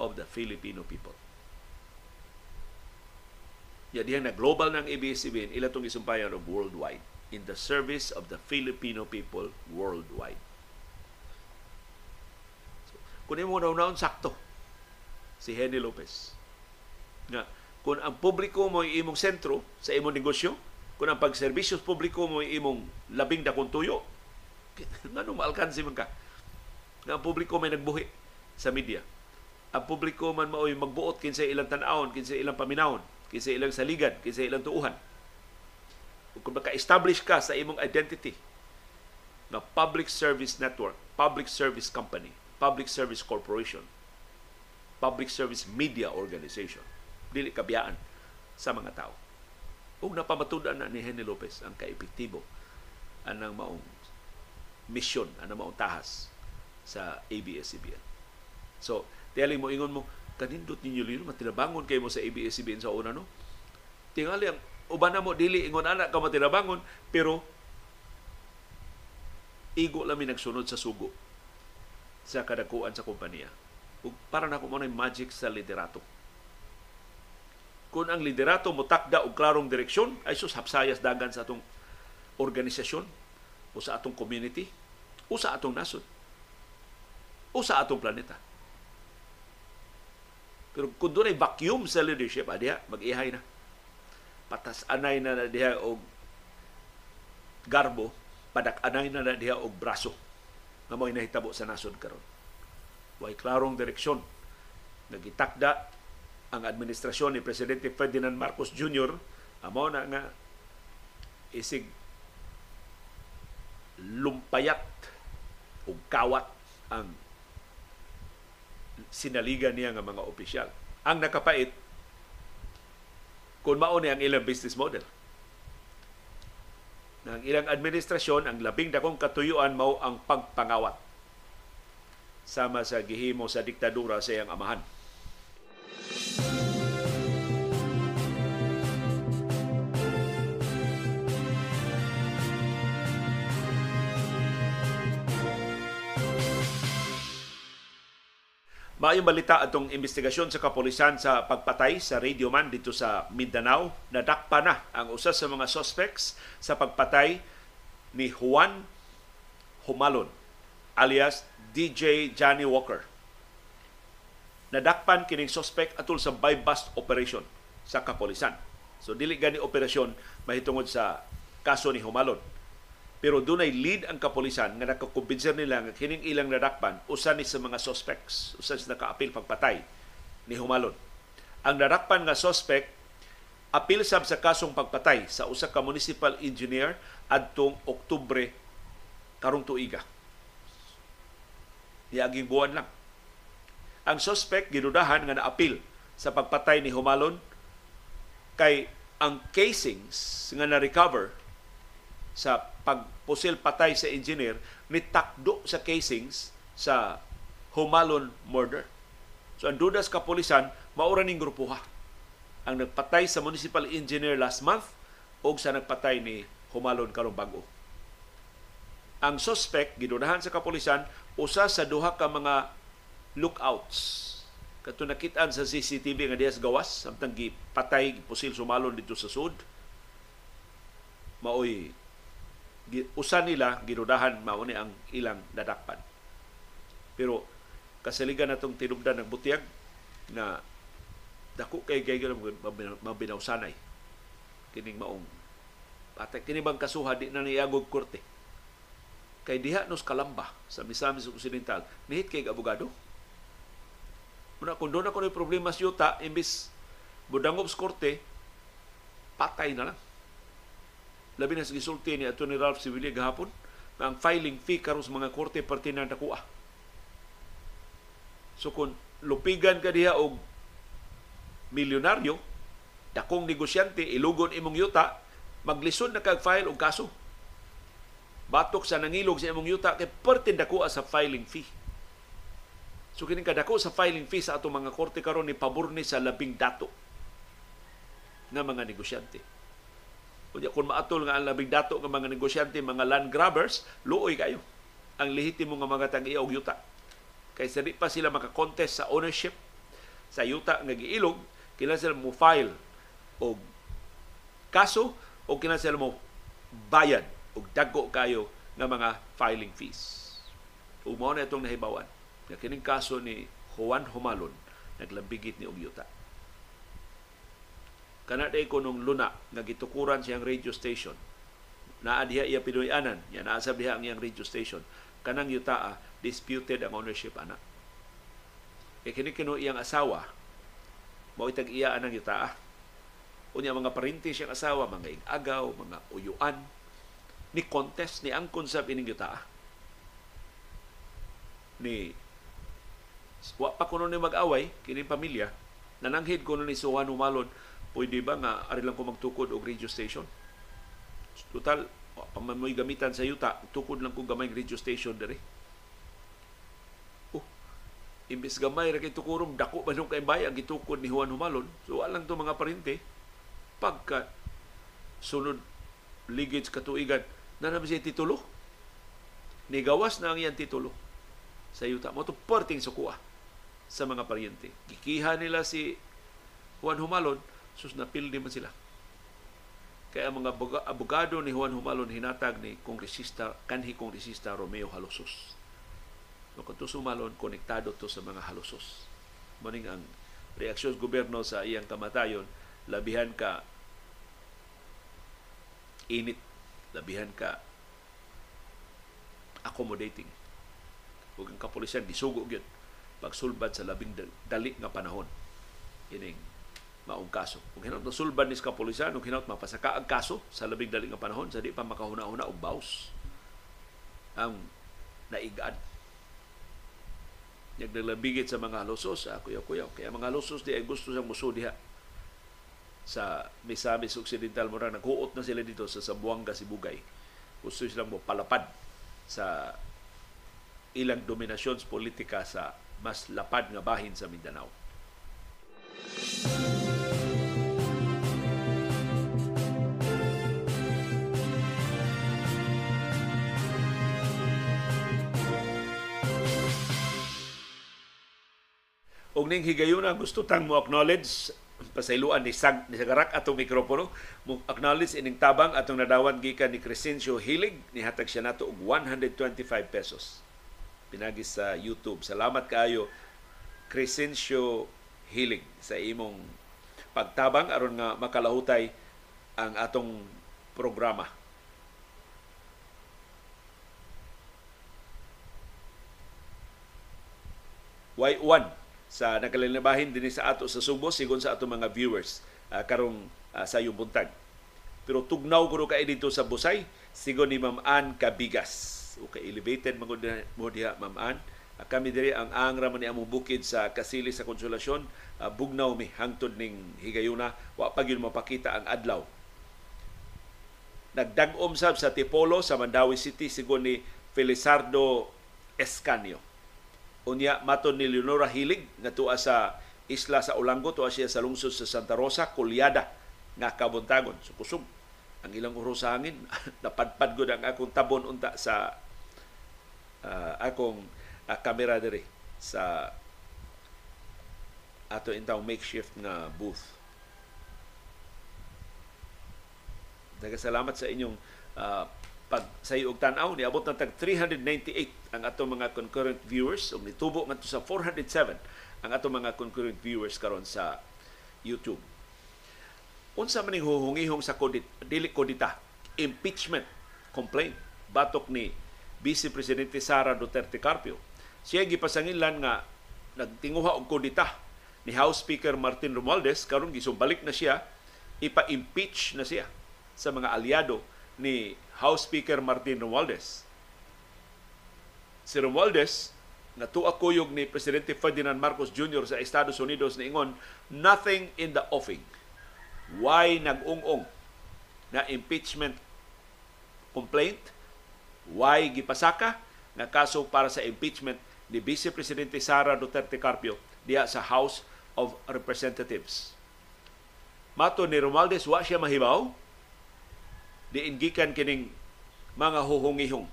A: of the Filipino people. Ya diyan na global ng ABS-CBN ila tong isumpayan of worldwide in the service of the Filipino people worldwide. So, kung mo na sakto si Henny Lopez nga kung ang publiko mo imong sentro sa imong negosyo, kung ang pagserbisyos publiko mo imong labing dakong tuyo, ngano maalkansi man ka? Nga ang publiko may nagbuhi sa media. Ang publiko man mao'y magbuot kinsa ilang tan-awon, kinsa ilang paminawon, kinsa ilang saligan, kinsa ilang tuuhan kung maka-establish ka sa imong identity na public service network, public service company, public service corporation, public service media organization, dili kabiyaan sa mga tao. Ug napamatudan na ni Henry Lopez ang kaepektibo anang maong mission, anang maong tahas sa ABS-CBN. So, tiyali mo ingon mo, kanindot ninyo lino, matinabangon kayo mo sa ABS-CBN sa una, no? Tingali ang uban na mo dili ingon ana ka matinabangon pero igo lami nagsunod sa sugo sa kadakuan sa kompanya. Ug para nako mo magic sa liderato. Kung ang liderato mo takda og klarong direksyon ay sus hapsayas dagan sa atong organisasyon o sa atong community o sa atong nasod o sa atong planeta. Pero kung doon ay vacuum sa leadership, adiha, mag-ihay na. Patas anay na na diha og garbo, padak-anay na na diha og braso nga mo nahitabo sa nasod karon. Way klarong direksyon nagitakda ang administrasyon ni Presidente Ferdinand Marcos Jr. amo na nga isig lumpayat o kawat ang sinaligan niya nga mga opisyal. Ang nakapait, kung mao ni ang ilang business model. Ng ilang administrasyon, ang labing dakong katuyuan mao ang pagpangawat sama sa gihimo sa diktadura sa iyang amahan. Maayong balita atong investigasyon sa kapulisan sa pagpatay sa radio man dito sa Mindanao. Nadakpa na ang usa sa mga suspects sa pagpatay ni Juan Humalon alias DJ Johnny Walker. Nadakpan kining suspect atul sa buy-bust operation sa kapulisan. So dili gani operasyon mahitungod sa kaso ni Humalon pero dunay lead ang kapulisan nga nakakumbinser nila nga kining ilang nadakpan usa ni sa mga suspects, usa sa naka-apil pagpatay ni Humalon. Ang nadakpan nga suspect apil sab sa kasong pagpatay sa usa ka municipal engineer adtong Oktubre karong tuiga. Niaging buwan lang. Ang suspect gidudahan nga naapil sa pagpatay ni Humalon kay ang casings nga na-recover sa pagpusil patay sa engineer ni takdo sa casings sa Humalon murder. So ang dudas kapulisan maura ning grupuha ang nagpatay sa municipal engineer last month o sa nagpatay ni Humalon karong bag-o. Ang suspect gidudahan sa kapulisan usa sa duha ka mga lookouts. Kato nakitaan sa CCTV nga dias gawas samtang gipatay gipusil sumalon dito sa sud. Maoy usa nila ginudahan mao ni ang ilang nadakpan. Pero kasaligan natong tinubdan ng butiyag na dako kay kay mabinawsanay. Kining maong patay kini bang kasuha di na niagog korte. Kay diha nos kalamba sa Misamis Occidental. Nihit kay abogado Muna kung doon ako na problema sa yuta, imbis budangob sa korte, patay na lang labi na sa gisulti ni Atty. Ralph Sibilia gahapon na ang filing fee karon sa mga korte parte na nakuha. So kung lupigan ka diha og milyonaryo, dakong negosyante, ilugon imong yuta, maglisod na kag-file og kaso. Batok sa nangilog sa imong yuta kay parte dakuha sa filing fee. So kining kadako sa filing fee sa atong mga korte karon ni pabor ni sa labing dato nga mga negosyante. Kunya kung maatol nga ang labing dato nga mga negosyante, mga land grabbers, luoy kayo ang lehitimo nga mga tag-iya og yuta. Kay sa pa sila maka-contest sa ownership sa yuta nga giilog, kailan sila mo file og kaso o kailan sila mo bayad og dagko kayo nga mga filing fees. Ug mao na itong nahibawan. Nga kining kaso ni Juan Humalon naglambigit ni og yuta kana day ko nung luna nga gitukuran siyang radio station. Naa diha iya pinuyanan ya naa sa diha ang iyang radio station. Kanang yutaa disputed ang ownership ana. E kini kino iyang asawa mao itag iya anang yutaa unya mga parinti siyang asawa mga igagaw mga uyuan. Ni contest ni angkon sa ining yutaa ni wa pa kuno ni mag-away kini pamilya nananghid kuno ni Suwan Humalon pwede ba nga ari lang ko magtukod og radio station? Total pamamoy gamitan sa yuta tukod lang ko gamay radio station dere oh imbis gamay ra kay tukurom dako man kay bayag gitukod ni Juan Humalon? So lang to mga parente pagka sunod ligid katuigan na naman siya titulo. Ni gawas na ang iyang titulo sa yuta. Mo to perting sukuha sa mga paryente gikiha nila si Juan Humalon sus napildi man sila Kaya ang mga aboga- abogado ni Juan Humalon hinatag ni kongresista, kanhi kongresista Romeo Halosos. So kung sumalon, konektado to sa mga halosos. Maning ang reaksyon sa gobyerno sa iyang kamatayon, labihan ka init, labihan ka accommodating. Huwag ang kapulisan, gisugo yun pagsulbad sa labing dal- dali nga panahon. Ining maong kaso. Kung hinaut na sulbad ni sa kapulisan, kung hinaut mapasaka ang kaso sa labing dali nga panahon, sa di pa makahuna-una og baus ang naigaan. Yung naglabigit sa mga losos, ah, kuyaw-kuyaw. Kaya mga losos di ay gusto siyang muso diha sa Misamis Occidental mo naghuot na sila dito sa Zamboanga, Sibugay. Gusto silang mo palapad sa ilang dominasyon politika sa mas lapad nga bahin sa Mindanao. Og ning higayuna gusto tang mo acknowledge pasayloan ni Sag ni Sagarak atong mikropono. Mo acknowledge ining tabang atong nadawan gikan ni Crescencio Hilig. Ni hatag siya nato og 125 pesos pinagi sa YouTube. Salamat kaayo Crescencio Hilig sa imong pagtabang aron nga makalahutay ang atong programa. Y1 sa nakalinabahin din sa ato sa Subo sigon sa ato mga viewers uh, karong uh, sa iyong buntag. Pero tugnaw ko kay dito sa Busay sigon ni Ma'am Ann Kabigas o kay elevated mo diha Ma'am Ann. Uh, kami diri ang angra man ni among bukid sa Kasili sa Konsolasyon uh, bugnaw mi hangtod ning higayuna wa pa gyud mapakita ang adlaw. Nagdag-om sab sa Tipolo sa Mandawi City sigon ni Felizardo Escanio unya maton ni Leonora Hilig nga tuwa sa isla sa Olango tuwa siya sa lungsod sa Santa Rosa Kulyada nga kabuntagon so kusog ang ilang uros sa hangin napadpad gud ang akong tabon unta sa uh, akong uh, camera diri sa ato intawong makeshift nga booth Nagasalamat sa inyong uh, pag sa og tan-aw niabot na tag 398 ang ato mga concurrent viewers ug nitubo ngadto sa 407 ang ato mga concurrent viewers karon sa YouTube. Unsa man huhungihong sa kodit dili kodita impeachment complaint batok ni Vice Presidente Sara Duterte Carpio. Siya gipasangilan nga nagtinguha og kodita ni House Speaker Martin Romualdez karon gisumbalik na siya ipa-impeach na siya sa mga aliado ni House Speaker Martin Romualdez. Si Romualdez, natuwa kuyog ni Presidente Ferdinand Marcos Jr. sa Estados Unidos na ingon, nothing in the offing. Why nag-ung-ung na impeachment complaint? Why gipasaka na kaso para sa impeachment ni Vice Presidente Sara Duterte Carpio diya sa House of Representatives. Mato ni Romualdez, wa siya mahibaw diingikan kining mga huhungihong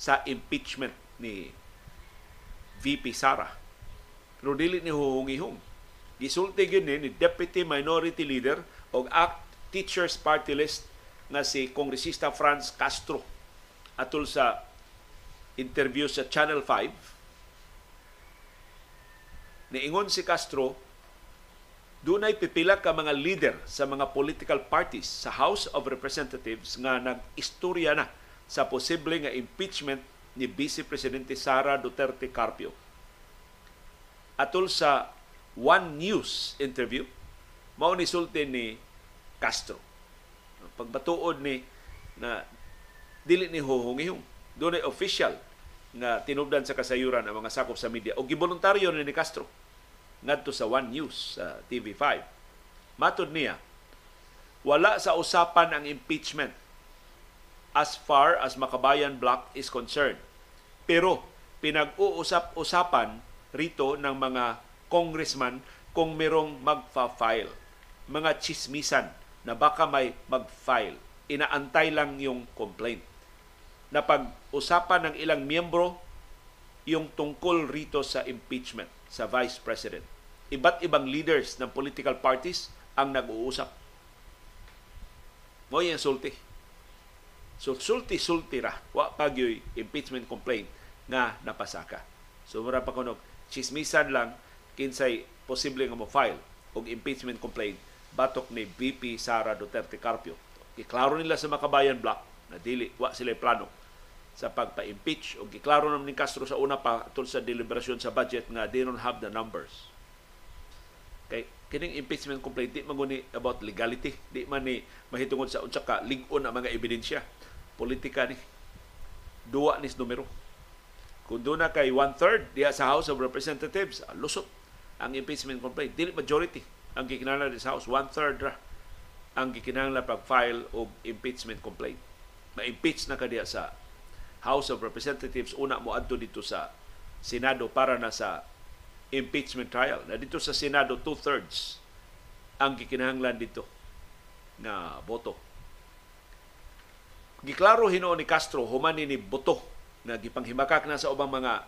A: sa impeachment ni VP Sara. Pero dili ni huhungihong. Gisulti gyud ni Deputy Minority Leader og ACT Teachers Party List nga si Kongresista Franz Castro atol sa interview sa Channel 5 niingon si Castro dunay pipila ka mga leader sa mga political parties sa House of Representatives nga nag-istorya na sa posible nga impeachment ni Vice Presidente Sara Duterte Carpio. Atol sa One News interview, mao ni sulti ni Castro. Pagbatuod ni na dili ni huhungihong. Doon ay official nga tinubdan sa kasayuran ang mga sakop sa media o giboluntaryo ni, ni Castro ngadto sa One News sa TV5. Matod niya, wala sa usapan ang impeachment as far as Makabayan Block is concerned. Pero pinag-uusap-usapan rito ng mga congressman kung merong magfa-file. Mga chismisan na baka may mag-file. Inaantay lang yung complaint. Na pag-usapan ng ilang miyembro yung tungkol rito sa impeachment sa Vice President. Iba't ibang leaders ng political parties ang nag-uusap. Mao yung sulti. So sulti-sulti ra wa pagyoy impeachment complaint nga napasaka. So mura pa kunog chismisan lang kinsay posible nga mo file og impeachment complaint batok ni VP Sara Duterte Carpio. Iklaro nila sa Makabayan Block na dili wa sila plano sa pagpa-impeach o giklaro naman ni Castro sa una pa tungkol sa deliberasyon sa budget nga they don't have the numbers. Kay kining impeachment complaint di maguni about legality, di man ni mahitungod sa unsa ka lig-on ang mga ebidensya. Politika ni duwa nis numero. Kung doon na kay one-third diya sa House of Representatives, lusot ang impeachment complaint. Dili majority ang gikinahanglan sa House, one-third ra ang gikinahanglan pag-file og impeachment complaint. Ma-impeach na kadiya sa House of Representatives una mo adto dito sa Senado para na sa impeachment trial. Na dito sa Senado two-thirds ang gikinahanglan dito nga boto. Giklaro hinuon ni Castro human ni boto na gipanghimakak na sa ubang mga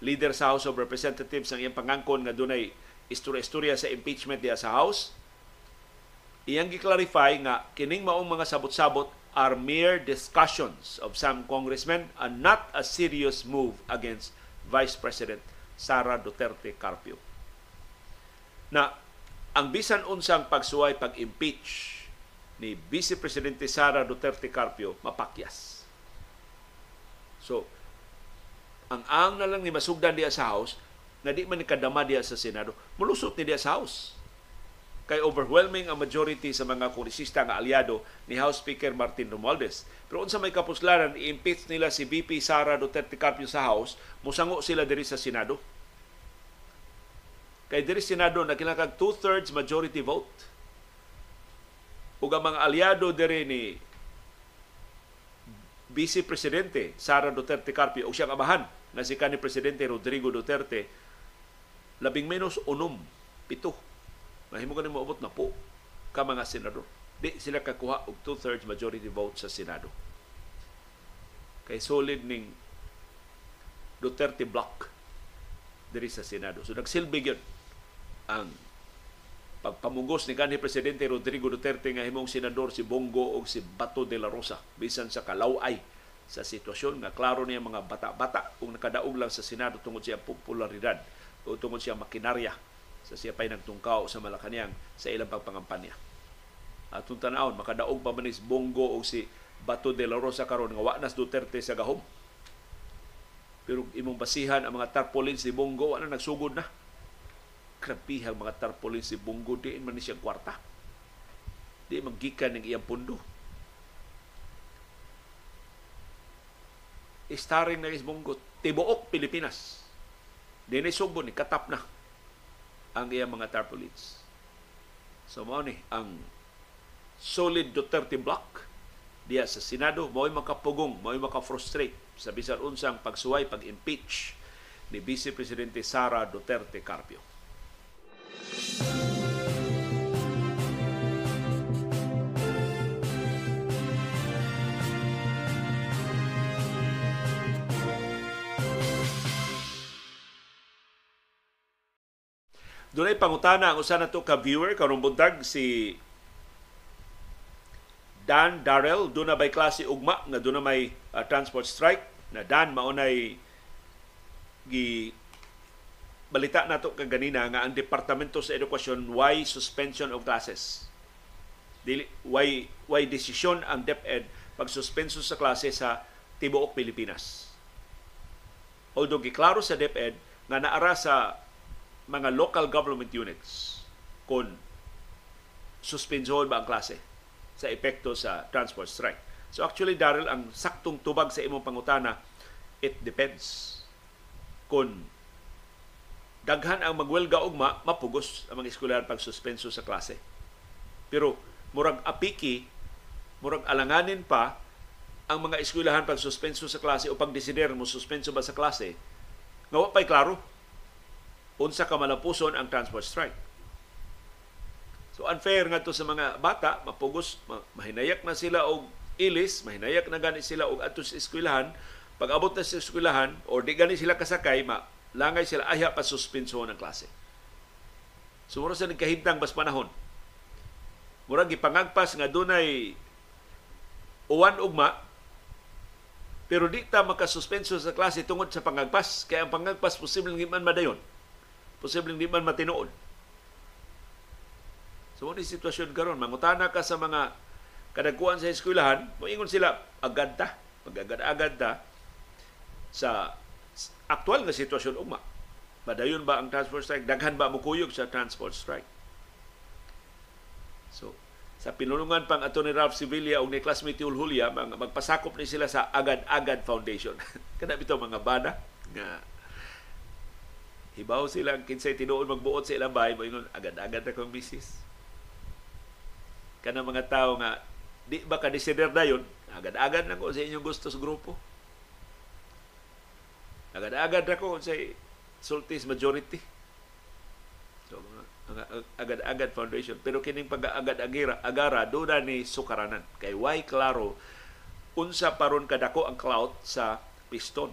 A: leader sa House of Representatives ang iyang pangangkon nga dunay istorya-istorya sa impeachment diya sa House. Iyang gi-clarify nga kining maong mga sabot-sabot are mere discussions of some congressmen and not a serious move against Vice President Sara Duterte Carpio. Na ang bisan unsang pagsuway pag-impeach ni Vice Presidente Sara Duterte Carpio mapakyas. So, ang ang na lang ni masugdan diya sa House na di man kadama diya sa Senado, mulusot ni diya sa House. Kay overwhelming ang majority sa mga kongresista nga aliado ni House Speaker Martin Romualdez. Pero unsa may kapuslanan, i-impeach nila si VP Sara Duterte Carpio sa House, musango sila diri sa Senado. Kay diri Senado na kinakag two-thirds majority vote. Ug ang mga aliado diri ni Vice Presidente Sara Duterte Carpio o siyang amahan na si kanhi Presidente Rodrigo Duterte labing menos unom, pito. Mahimo ka maubot na po ka mga senador. Di sila kakuha og two-thirds majority vote sa Senado. Kay solid ning Duterte block diri sa Senado. So nagsilbi yun ang pagpamugos ni kanhi presidente Rodrigo Duterte nga himong senador si Bongo o si Bato de la Rosa bisan sa kalaway sa sitwasyon nga klaro niya mga bata-bata kung nakadaog lang sa Senado tungod siya popularidad o tungod siya makinarya sa siya pa'y nagtungkaw sa Malacanang sa ilang pagpangampanya. At kung tanawon, makadaog pa man Bongo o si Bato de la Rosa karon nga wanas Duterte sa gahom. Pero imong basihan ang mga tarpaulin si Bongo, wala nagsugod na krabihang mga tarpaulin si Bungo di man ni siya kwarta. Di magikan ng iyang pundo. Istaring na is Bungo, tibuok Pilipinas. Di na subo ni katap na ang iyang mga tarpaulins. So mao ni ang solid Duterte block diya sa Senado mao'y makapugong, mao'y makafrustrate sa bisan unsang pagsuway, pag-impeach ni Vice Presidente Sara Duterte Carpio. Dunay pangutana ang usa nato ka viewer karong buntag si Dan Darrell do na bay klase ugma nga do na may uh, transport strike na Dan maunay gi balita nato kaganina nga ang Departamento sa Edukasyon why suspension of classes. Dili why why desisyon ang DepEd pagsuspenso sa klase sa tibuok Pilipinas. Although giklaro sa DepEd nga naara sa mga local government units kung suspensoon ba ang klase sa epekto sa transport strike. So actually, Daryl, ang saktong tubag sa imong pangutana, it depends kung daghan ang magwelga ugma mapugos ang mga eskwelahan pag suspenso sa klase. Pero murag apiki, murag alanganin pa ang mga eskwelahan pag suspenso sa klase o pag desider mo suspenso ba sa klase, nga pay klaro unsa ka malapuson ang transport strike. So unfair nga to sa mga bata, mapugos, mahinayak na sila og ilis, mahinayak na gani sila og atos eskwelahan, pag abot na sa eskwelahan or di gani sila kasakay, ma langay sila aya pa suspenso ng klase. Sumuro sa nagkahintang bas panahon. Murag gipangagpas nga dunay uwan ugma pero di ta makasuspenso sa klase tungod sa pangagpas kaya ang pangagpas posibleng man madayon posibleng di man matinuod so mo sitwasyon karon mangutana ka sa mga kadagkuan sa eskwelahan moingon sila agad ta pagagad-agad ta sa aktual nga sitwasyon ugma Madayon ba ang transport strike? Daghan ba mukuyog sa transport strike? So, sa pinulungan pang ato ni Ralph Sevilla o ni classmate Yul Julia, magpasakop ni sila sa Agad-Agad Foundation. Kana bitaw mga bana nga hibaw sila ang kinsay tinuod magbuot sa ilang bahay, moingon agad-agad na kong bisis. Kana mga tao nga di ba ka desider dayon, agad-agad na ko sa inyong gusto sa grupo. Agad-agad na ko sa sultis majority. So, agad-agad foundation. Pero kining pag-agad agira agara doon ni sukaranan. Kay why klaro unsa paron kadako ang clout sa piston.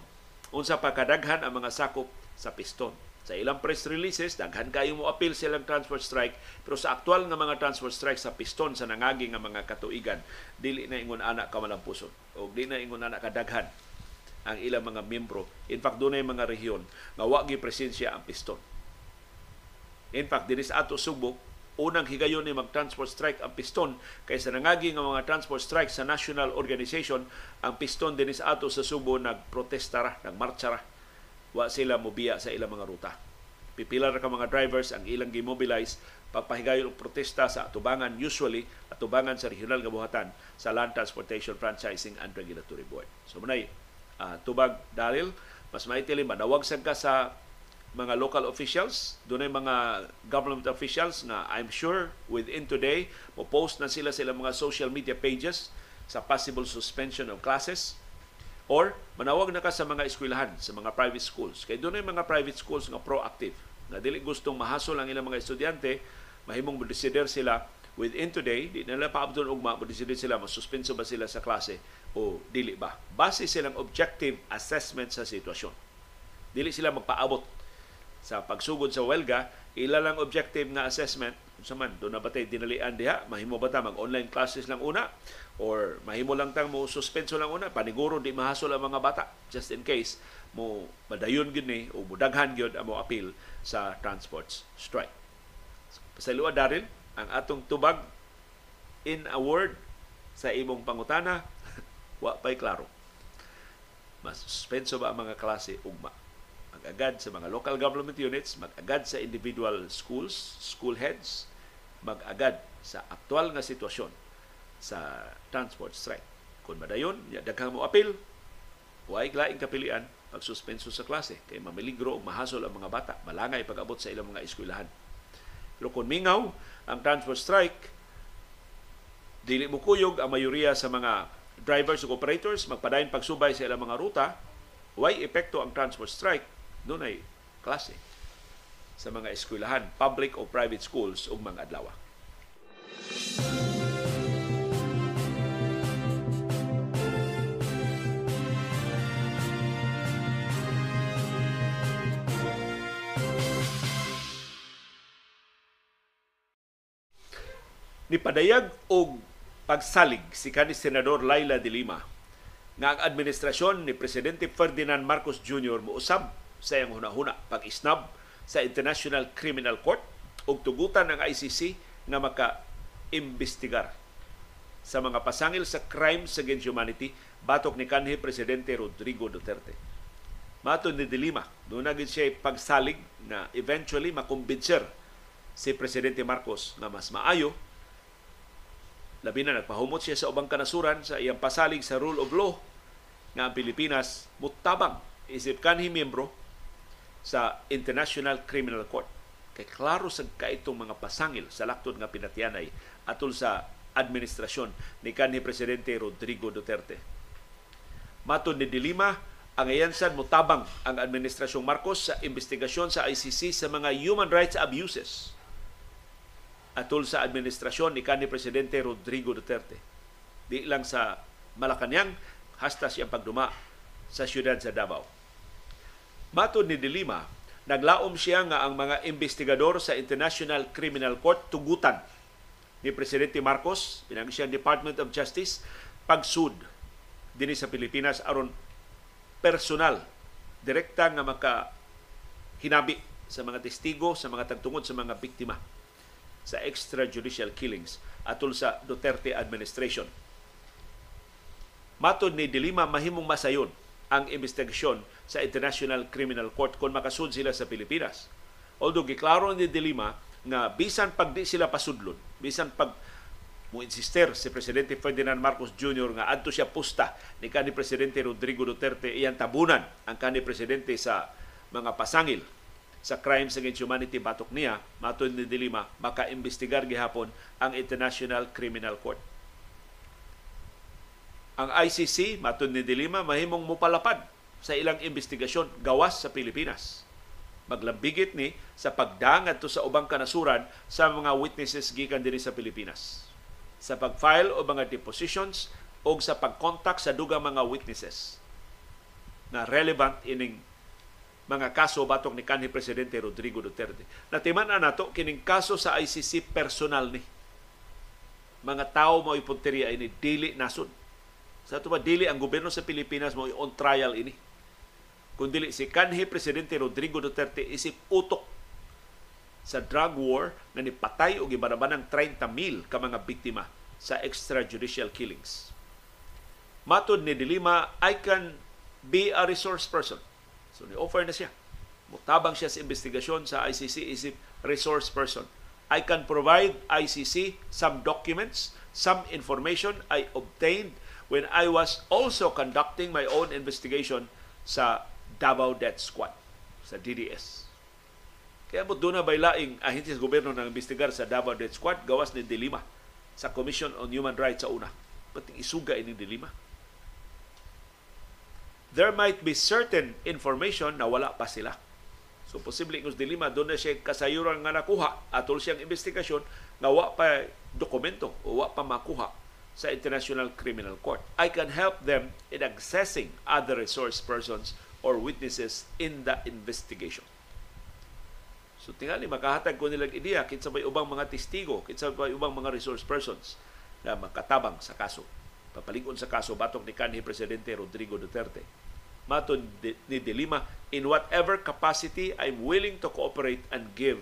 A: Unsa pa kadaghan ang mga sakop sa piston. Sa ilang press releases, daghan kayo mo appeal silang transport strike, pero sa aktual nga mga transport strike sa piston sa nangagi nga mga katuigan, dili na ingon anak kamalampuson o di na ingon anak kadaghan ang ilang mga miyembro. In fact, doon ay mga rehiyon nga wagi presensya ang piston. In fact, dinis ato Subo, unang higayon ni mag-transport strike ang piston kaysa nangagi nga mga transport strike sa national organization ang piston dinis ato sa Subo nagprotesta ra ra wa sila mobiya sa ilang mga ruta. Pipila ra ka mga drivers ang ilang gimobilize pagpahigayon og protesta sa atubangan usually atubangan sa regional nga buhatan sa Land Transportation Franchising and Regulatory Board. So munay uh, tubag dalil mas maitili manawag sad ka sa mga local officials, doon ay mga government officials na I'm sure within today, mo post na sila sila mga social media pages sa possible suspension of classes or manawag na ka sa mga eskwelahan, sa mga private schools. Kay doon mga private schools nga proactive, na dili gustong mahasol ang ilang mga estudyante, mahimong mo sila within today, di nila paabdon ugma, mo sila, masuspenso ba sila sa klase o dili ba. Base silang objective assessment sa sitwasyon. Dili sila magpaabot sa pagsugod sa welga, ila lang objective nga assessment sa man do na batay dinalian diha mahimo ba ta mag online classes lang una or mahimo lang tang mo suspenso lang una paniguro di mahasol ang mga bata just in case mo madayon gid ni o mudaghan gyud ang mo appeal sa transports strike. Pasaluwa darin ang atong tubag in a word sa imong pangutana Wa pa'y klaro. Mas suspenso ba ang mga klase ugma? Mag-agad sa mga local government units, mag-agad sa individual schools, school heads, mag-agad sa aktual nga sitwasyon sa transport strike. Kung madayon, daghang mo apil, huwag laing kapilian pagsuspenso sa klase kay mamiligro o mahasol ang mga bata, malangay pag-abot sa ilang mga eskwelahan. Pero kung mingaw ang transport strike, dili mo kuyog ang mayoriya sa mga drivers ug operators magpadayon pagsubay sa ilang mga ruta, way epekto ang transport strike, doon ay klase sa mga eskwelahan, public o private schools ug mga adlaw. ni padayag og pagsalig si kani Senador Laila de Lima nga ang administrasyon ni Presidente Ferdinand Marcos Jr. muusab sa iyang hunahuna pag-isnab sa International Criminal Court ug tugutan ng ICC nga maka-imbestigar. Sa mga pasangil sa crimes against humanity batok ni kanhi Presidente Rodrigo Duterte. Mato ni Dilima, doon na siya pagsalig na eventually makumbinser si Presidente Marcos na mas maayo. Labi na nagpahumot siya sa ubang kanasuran sa iyang pasalig sa rule of law nga ang Pilipinas mutabang. Isip kanhi miyembro sa International Criminal Court. Kay klaro sa kaitong mga pasangil sa laktod nga pinatianay atol sa administrasyon ni kanhi Presidente Rodrigo Duterte. Matod ni Dilima, ang ayansan mutabang ang administrasyong Marcos sa investigasyon sa ICC sa mga human rights abuses atol sa administrasyon ni kanhi presidente Rodrigo Duterte. Di lang sa Malacañang hasta siyang pagduma sa siyudad sa Davao. Matod ni Dilima, naglaom siya nga ang mga investigador sa International Criminal Court tugutan ni Presidente Marcos, pinang siya Department of Justice, pagsud dinhi sa Pilipinas aron personal direkta nga maka hinabi sa mga testigo, sa mga tagtungod sa mga biktima sa extrajudicial killings atol sa Duterte administration. Matod ni Dilima mahimong masayon ang investigasyon sa International Criminal Court kung makasud sila sa Pilipinas. Although giklaro ni Dilima nga bisan pag di sila pasudlon, bisan pag mo insister si Presidente Ferdinand Marcos Jr. nga adto siya pusta ni kanhi Presidente Rodrigo Duterte iyang tabunan ang kanhi Presidente sa mga pasangil sa crimes against humanity batok niya matod ni Dilima maka-imbestigar gihapon ang International Criminal Court. Ang ICC matod ni Dilima mahimong mupalapad sa ilang investigasyon gawas sa Pilipinas. Maglambigit ni sa pagdangat to sa ubang kanasuran sa mga witnesses gikan dinhi sa Pilipinas sa pag-file o mga depositions o sa pag-contact sa dugang mga witnesses na relevant ining mga kaso batok ni kanhi presidente Rodrigo Duterte. Natiman na nato kining kaso sa ICC personal ni. Mga tao mo ipunteriya ini dili nasod. Sa ba dili ang gobyerno sa Pilipinas mo on trial ini. Kung dili si kanhi presidente Rodrigo Duterte isip utok sa drug war na nipatay o gibanabanang 30,000 ka mga biktima sa extrajudicial killings. Matod ni Dilima, I can be a resource person. So ni-offer na siya. Mutabang siya sa investigasyon sa ICC isip resource person. I can provide ICC some documents, some information I obtained when I was also conducting my own investigation sa Davao Death Squad, sa DDS. Kaya mo doon na baylaing ahensya sa gobyerno nang imbestigar sa Davao Death Squad gawas ni Dilima sa Commission on Human Rights sa una. Pati isuga ini Dilima. There might be certain information na wala pa sila. So posible ng Dilima doon na siya kasayuran nga nakuha atol siyang investigasyon nga wa pa dokumento o wa pa makuha sa International Criminal Court. I can help them in accessing other resource persons or witnesses in the investigation. So tingali makahatag ko nilang ideya kinsa may ubang mga testigo, kinsa may ubang mga resource persons na makatabang sa kaso. Papalingon sa kaso batok ni kanhi presidente Rodrigo Duterte. Maton ni Dilima, in whatever capacity I'm willing to cooperate and give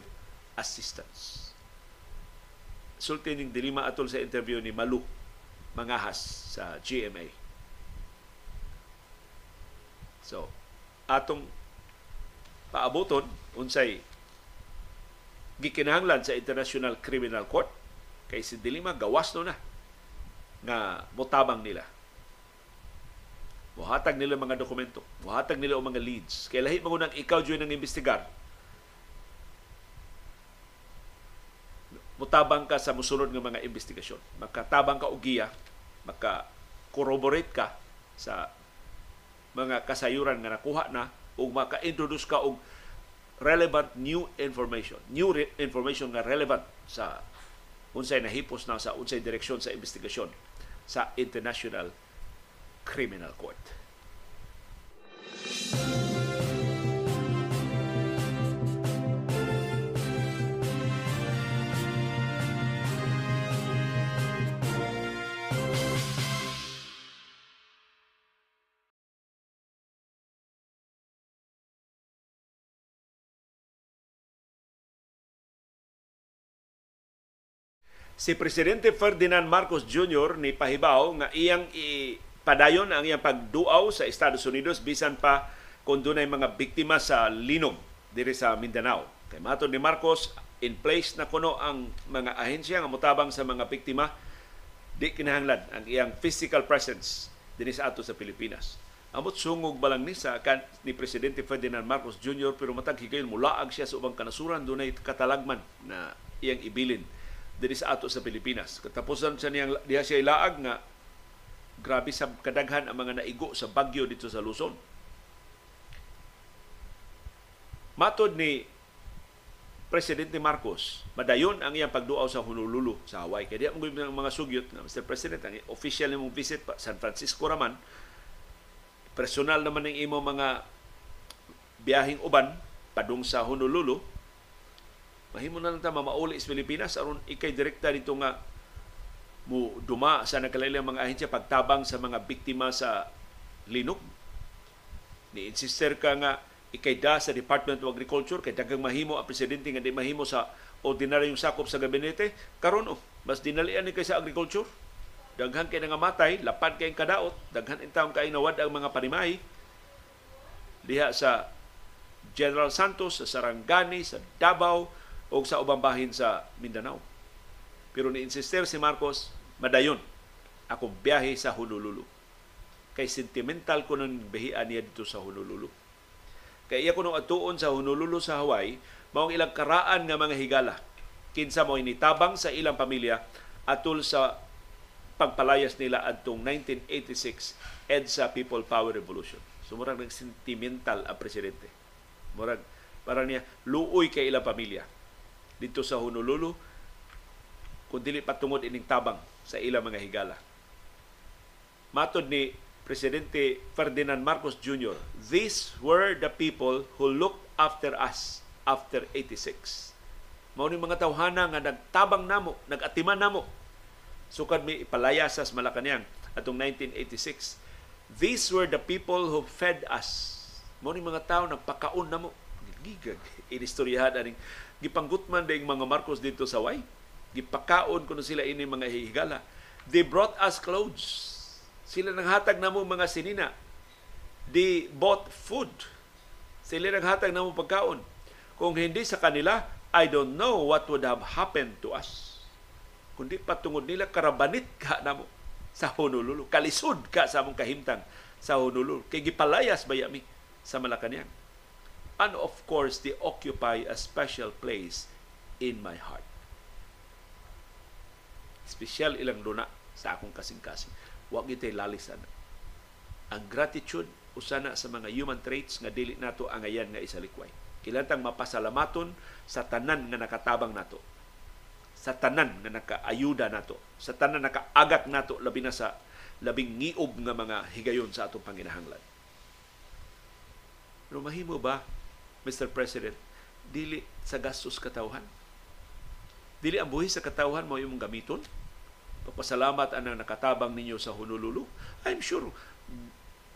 A: assistance. Sulti ning Dilima atol sa interview ni Malu Mangahas sa GMA. So, atong paaboton unsay gikinahanglan sa International Criminal Court kay si Dilima gawas no na nga motabang nila. Muhatag nila mga dokumento, muhatag nila mga leads. Kay lahi mo nang ikaw joy nang imbestigar. Mutabang ka sa musunod nga mga investigasyon. Makatabang ka og giya, maka corroborate ka sa mga kasayuran nga nakuha na ug maka-introduce ka og relevant new information. New re- information nga relevant sa unsay nahipos na sa unsay direksyon sa investigasyon sa International Criminal Court. Si Presidente Ferdinand Marcos Jr. ni pahibaw nga iyang ipadayon ang iyang pagduaw sa Estados Unidos bisan pa kung dunay mga biktima sa linog diri sa Mindanao. Kay mato ni Marcos, in place na kuno ang mga ahensya nga motabang sa mga biktima, di kinahanglan ang iyang physical presence dinhi sa ato sa Pilipinas. Amot sungog ba lang ni sa kan ni Presidente Ferdinand Marcos Jr. pero matag higayon mulaag siya sa ubang kanasuran dunay katalagman na iyang ibilin diri sa ato sa Pilipinas. Katapusan sa niyang diha siya ilaag nga grabe sa kadaghan ang mga naigo sa bagyo dito sa Luzon. Matod ni Presidente Marcos, madayon ang iyang pagduaw sa Honolulu sa Hawaii. Kaya mo ng mga sugyot na Mr. President, ang official nimong visit pa San Francisco raman, personal naman ng imo mga biyahing uban padung sa Honolulu, mahimo na lang ta mamauli sa Pilipinas. Aron ikay direkta dito nga mo duma sa nakalilang mga ahensya pagtabang sa mga biktima sa linog. Ni insister ka nga ikayda sa Department of Agriculture kay daghang mahimo ang presidente nga di mahimo sa ordinaryong sakop sa gabinete. Karon oh, mas dinalian ni kay sa agriculture. Daghan kay nga matay lapad kay kadaot. Daghan intawon kay nawad ang mga panimahi. Diha sa General Santos sa Sarangani sa Davao o sa ubang bahin sa Mindanao pero ni insister si Marcos madayon akong biyahe sa Honolulu kay sentimental ko nang bihian niya dito sa Honolulu kay iya ko nung atuon sa Honolulu sa Hawaii maong ilang karaan nga mga higala kinsa mo initabang sa ilang pamilya atol sa pagpalayas nila adtong 1986 EDSA People Power Revolution. So murag sentimental ang presidente. Murag para niya luoy kay ilang pamilya dito sa Honolulu kung dili patungod ining tabang sa ilang mga higala. Matod ni Presidente Ferdinand Marcos Jr., these were the people who looked after us after 86. Mao ni mga tawhana nga nagtabang namo, nagatiman namo. Sukad mi ipalayas sa Malacañang atong 1986. These were the people who fed us. Mao ni mga tawo nagpakaon namo. Gigag inistoryahan aning gipanggutman ding mga Marcos dito sa way. Gipakaon kuno sila ini mga higala. They brought us clothes. Sila nanghatag namo mga sinina. They bought food. Sila nanghatag namo pagkaon kung hindi sa kanila, I don't know what would have happened to us. Kundi patungod nila, karabanit ka na mo sa Honolulu. Kalisod ka sa among kahimtang sa Honolulu. Kay gipalayas ba yami sa Malacanang. And of course, they occupy a special place in my heart. Special ilang duna sa akong kasing-kasing. Huwag itay lalisan. Ang gratitude, usana sa mga human traits nga dili nato angayan nga isalikway Kilantang mapasalamaton sa tanan nga nakatabang nato. Sa tanan nga nakaayuda nato. Sa tanan nakaagak nato labi na sa labing ngiob nga mga higayon sa atong panginahanglan. Pero mahimo ba, Mr. President, dili sa gastos katawhan? Dili ang buhi sa katawhan mo imong gamiton? Papasalamat ang nakatabang ninyo sa Honolulu? I'm sure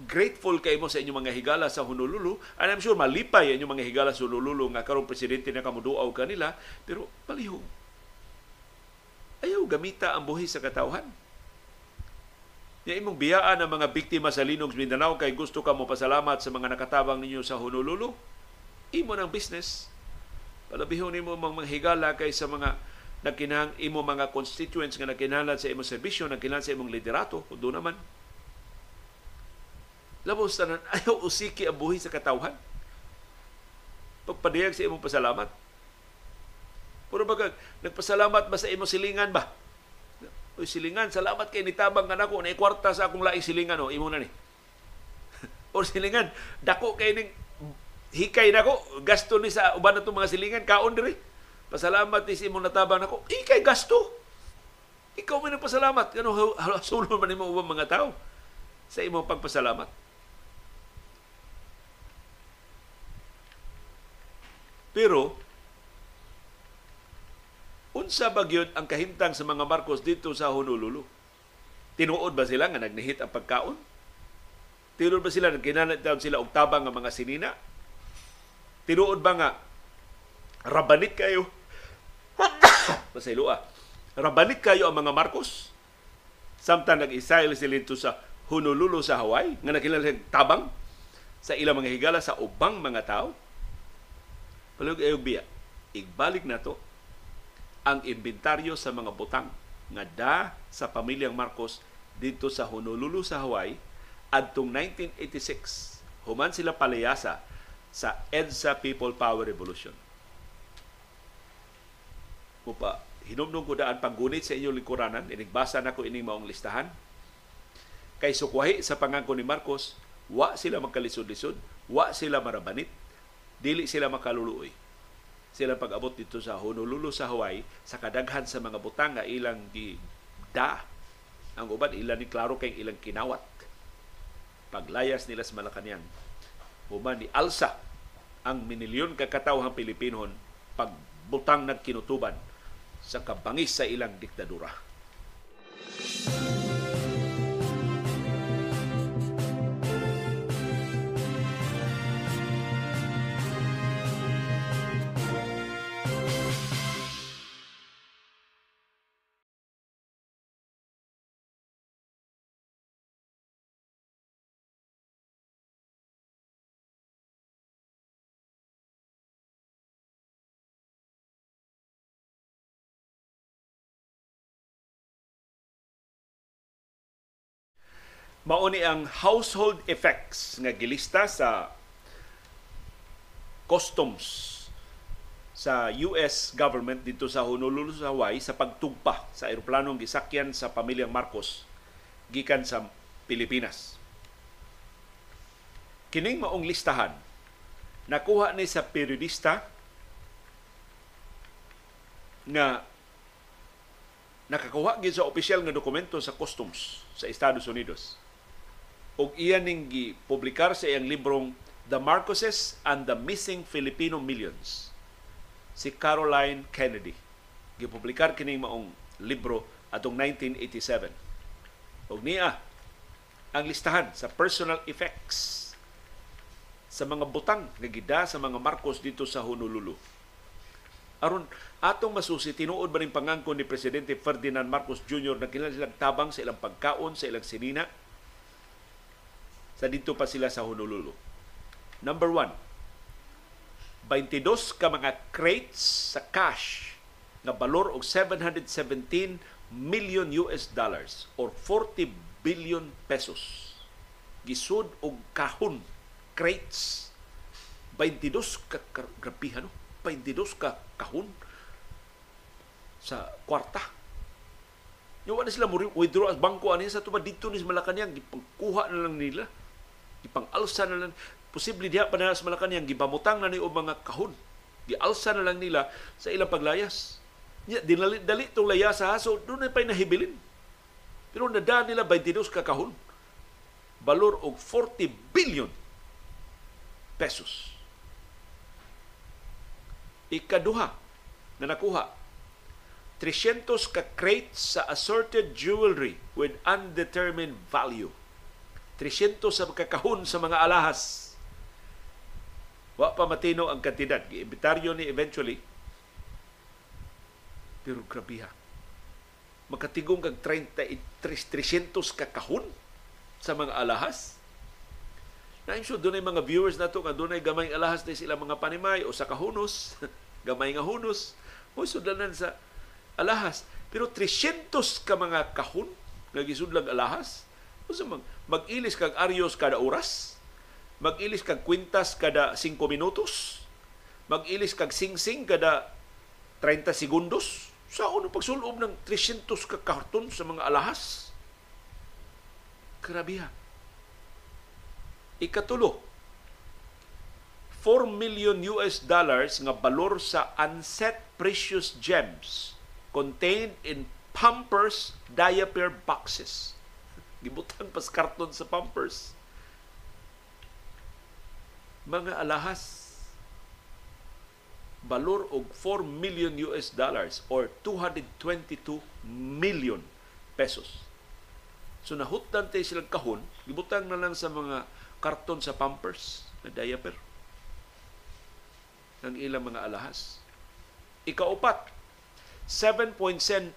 A: grateful kay mo sa inyong mga higala sa Honolulu. And I'm sure malipay inyong mga higala sa Honolulu nga karong presidente na kamuduaw kanila. Pero palihog. Ayaw gamita ang buhi sa katawhan. Ya imong biyaan ang mga biktima sa Linog Mindanao kay gusto ka mo pasalamat sa mga nakatabang ninyo sa Honolulu. Imo ng business. Palabihon nimo mga higala kay sa mga nagkinahang imo mga constituents nga nagkinahanglan sa imong serbisyo, nagkinahanglan sa imong liderato, kundo naman Labos tanan, ayaw usiki ang buhi sa katawhan. Pagpadiyag sa imong pasalamat. Puro ba nagpasalamat ba sa imong silingan ba? Uy, silingan, salamat kay nitabang ka nako, na kwarta sa akong laing silingan, o, imo na ni. o silingan, dako kay ning hikay nako, gasto ni sa uban na mga silingan, kaon diri. Pasalamat ni sa imong natabang nako, hikay gasto. Ikaw man nagpasalamat. Ano, sulon man mo ubang mga tao sa imong pagpasalamat. Pero, unsa ba ang kahimtang sa mga Marcos dito sa Honolulu? Tinuod ba sila nga nagnihit ang pagkaon? Tinuod ba sila nagkinanat sila og tabang nga mga sinina? Tinuod ba nga rabanit kayo? Pasayloa. Rabanit kayo ang mga Marcos? Samtang nag-isail sila dito sa Honolulu sa Hawaii nga nakilala tabang sa ilang mga higala sa ubang mga tao? Palug ayog biya, igbalik na to ang inventaryo sa mga butang nga da sa pamilyang Marcos dito sa Honolulu sa Hawaii adtong 1986 human sila palayasa sa EDSA People Power Revolution. Mupa, hinumdum ko daan panggunit sa inyong lingkuranan, inigbasa na ko ining maong listahan. Kay sukwahi sa pangangko ni Marcos, wa sila magkalisod-lisod, wa sila marabanit, dili sila makaluluoy. Sila pag-abot dito sa Honolulu sa Hawaii sa kadaghan sa mga butang nga ilang gi da ang uban ilan ni klaro kay ilang kinawat paglayas nila sa Malacañang human ni alsa ang minilyon ka katawhang Pilipinon pagbutang nagkinutuban sa kabangis sa ilang diktadura. Mao ni ang household effects nga gilista sa customs sa US government dito sa Honolulu sa Hawaii sa pagtugpa sa eroplanong gisakyan sa pamilyang Marcos gikan sa Pilipinas. Kining maong listahan nakuha ni sa periodista nga nakakuha gid sa opisyal nga dokumento sa customs sa Estados Unidos. Og iya ning gipublikar sa iyang librong The Marcoses and the Missing Filipino Millions si Caroline Kennedy. Gipublikar kining maong libro atong 1987. Og niya ang listahan sa personal effects sa mga butang nga gida sa mga Marcos dito sa Honolulu. Aron atong masusi tinuod ba ning pangangkon ni presidente Ferdinand Marcos Jr. na kinahanglan tabang sa ilang pagkaon sa ilang sinina sa dito pa sila sa Honolulu. Number one, 22 ka mga crates sa cash nga balor og 717 million US dollars or 40 billion pesos. Gisud og kahon crates 22 ka grabihan no? 22 ka kahon sa kwarta. Yung wala sila mo withdraw as bangko ani sa tubad dito ni Malacanang gipangkuha na lang nila. Gipang-alsa na lang posible diha pa na sa Malacanang gibamutang na ni mga kahon. Gialsa na lang nila sa ilang paglayas. Nya dinali dali tong layas sa haso doon pa nahibilin. Pero nada nila 22 ka kahon. Balor og 40 billion pesos. Ikaduha na nakuha 300 ka crates sa assorted jewelry with undetermined value. 300 sa kakahon sa mga alahas Wa pa matino ang kantidad. Giimbitaryo ni eventually. Pero grabe ha. Makatigong kag 33, 300 ka kahon sa mga alahas. Na so doon mga viewers nato nga doon gamay alahas na sila mga panimay o sa kahunos. gamay nga hunos. Mo sudanan sa alahas. Pero 300 ka mga kahon nga gisudlang alahas. Usa mag mag-ilis kag aryos kada oras mag-ilis kag kwintas kada 5 minutos, mag-ilis kag singsing kada 30 segundos, sa ano pagsulob ng 300 ka karton sa mga alahas? Grabe ha. Ikatulo, 4 million US dollars nga balor sa unset precious gems contained in Pampers diaper boxes. Gibutang pas karton sa Pampers mga alahas balor og 4 million US dollars or 222 million pesos. So nahutdan tayo silang kahon, gibutang na lang sa mga karton sa Pampers na diaper ng ilang mga alahas. Ikaupat, 7.7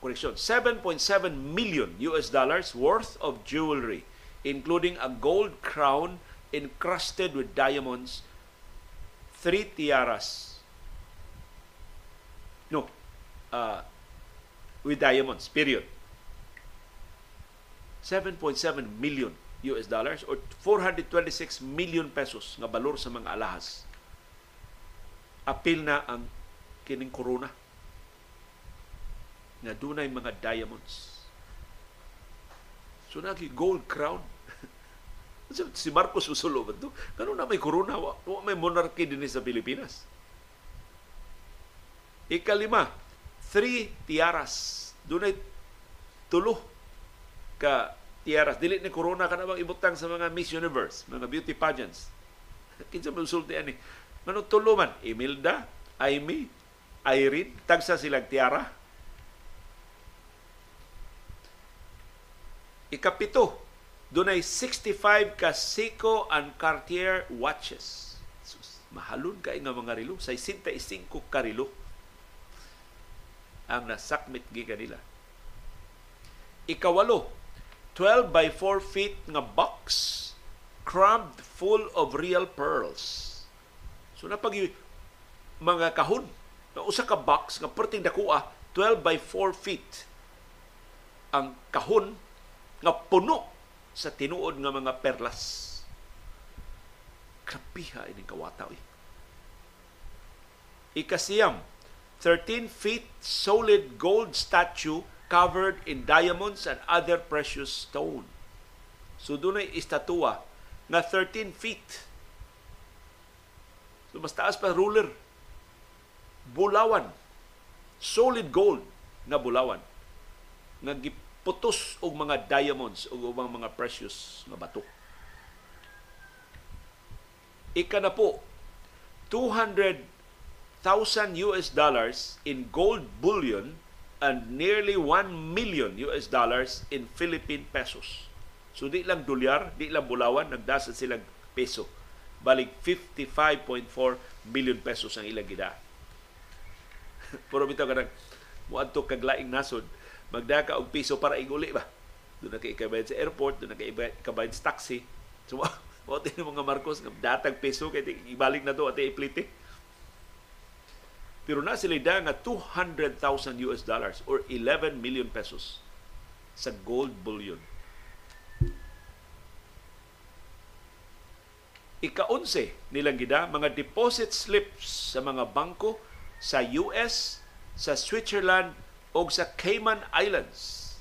A: correction, 7.7 million US dollars worth of jewelry including a gold crown encrusted with diamonds, three tiaras. No, uh, with diamonds, period. 7.7 million US dollars or 426 million pesos nga balor sa mga alahas. Apil na ang kining corona nga dunay mga diamonds. So nagi gold crown Si Marcos usulo ba ito? Ganun na may corona, wa, may monarchy din sa Pilipinas. Ikalima, three tiaras. Doon ay tulo ka tiaras. Dili ni corona ka na ibutang sa mga Miss Universe, mga beauty pageants. Kinsa mo usulti ani? Ngano tulo man? Imelda, Amy, Irene, tagsa silang tiara. Ikapito, Dunay 65 ka Seiko and Cartier watches. Sus, mahalon kay nga mga relo. 65 ka relo ang nasakmit giga nila. Ikawalo, 12 by 4 feet nga box crammed full of real pearls. So napag mga kahon na usa ka box nga perting dakuha 12 by 4 feet ang kahon nga puno sa tinuod nga mga perlas. Krabiha ini kawataw. Eh. Ikasiyam, 13 feet solid gold statue covered in diamonds and other precious stone. So doon ay istatua nga 13 feet. So mas taas pa ruler. Bulawan. Solid gold nga bulawan. Nga giputos og mga diamonds o ubang mga precious nga bato. Ika na po, 200,000 US dollars in gold bullion and nearly 1 million US dollars in Philippine pesos. So di lang dolyar, di lang bulawan, nagdasa silang peso. Balik 55.4 million pesos ang ilang gida. Pero bitaw ka nag muadto kag laing nasod, magdaka og piso para iguli ba. Doon na kay sa airport, doon na kay sa taxi. So, Mo din mga Marcos nga datag peso kay ibalik na to at iplite. Pero na sila da nga 200,000 US dollars or 11 million pesos sa gold bullion. Ika-11 nilang gida mga deposit slips sa mga bangko sa US, sa Switzerland o sa Cayman Islands.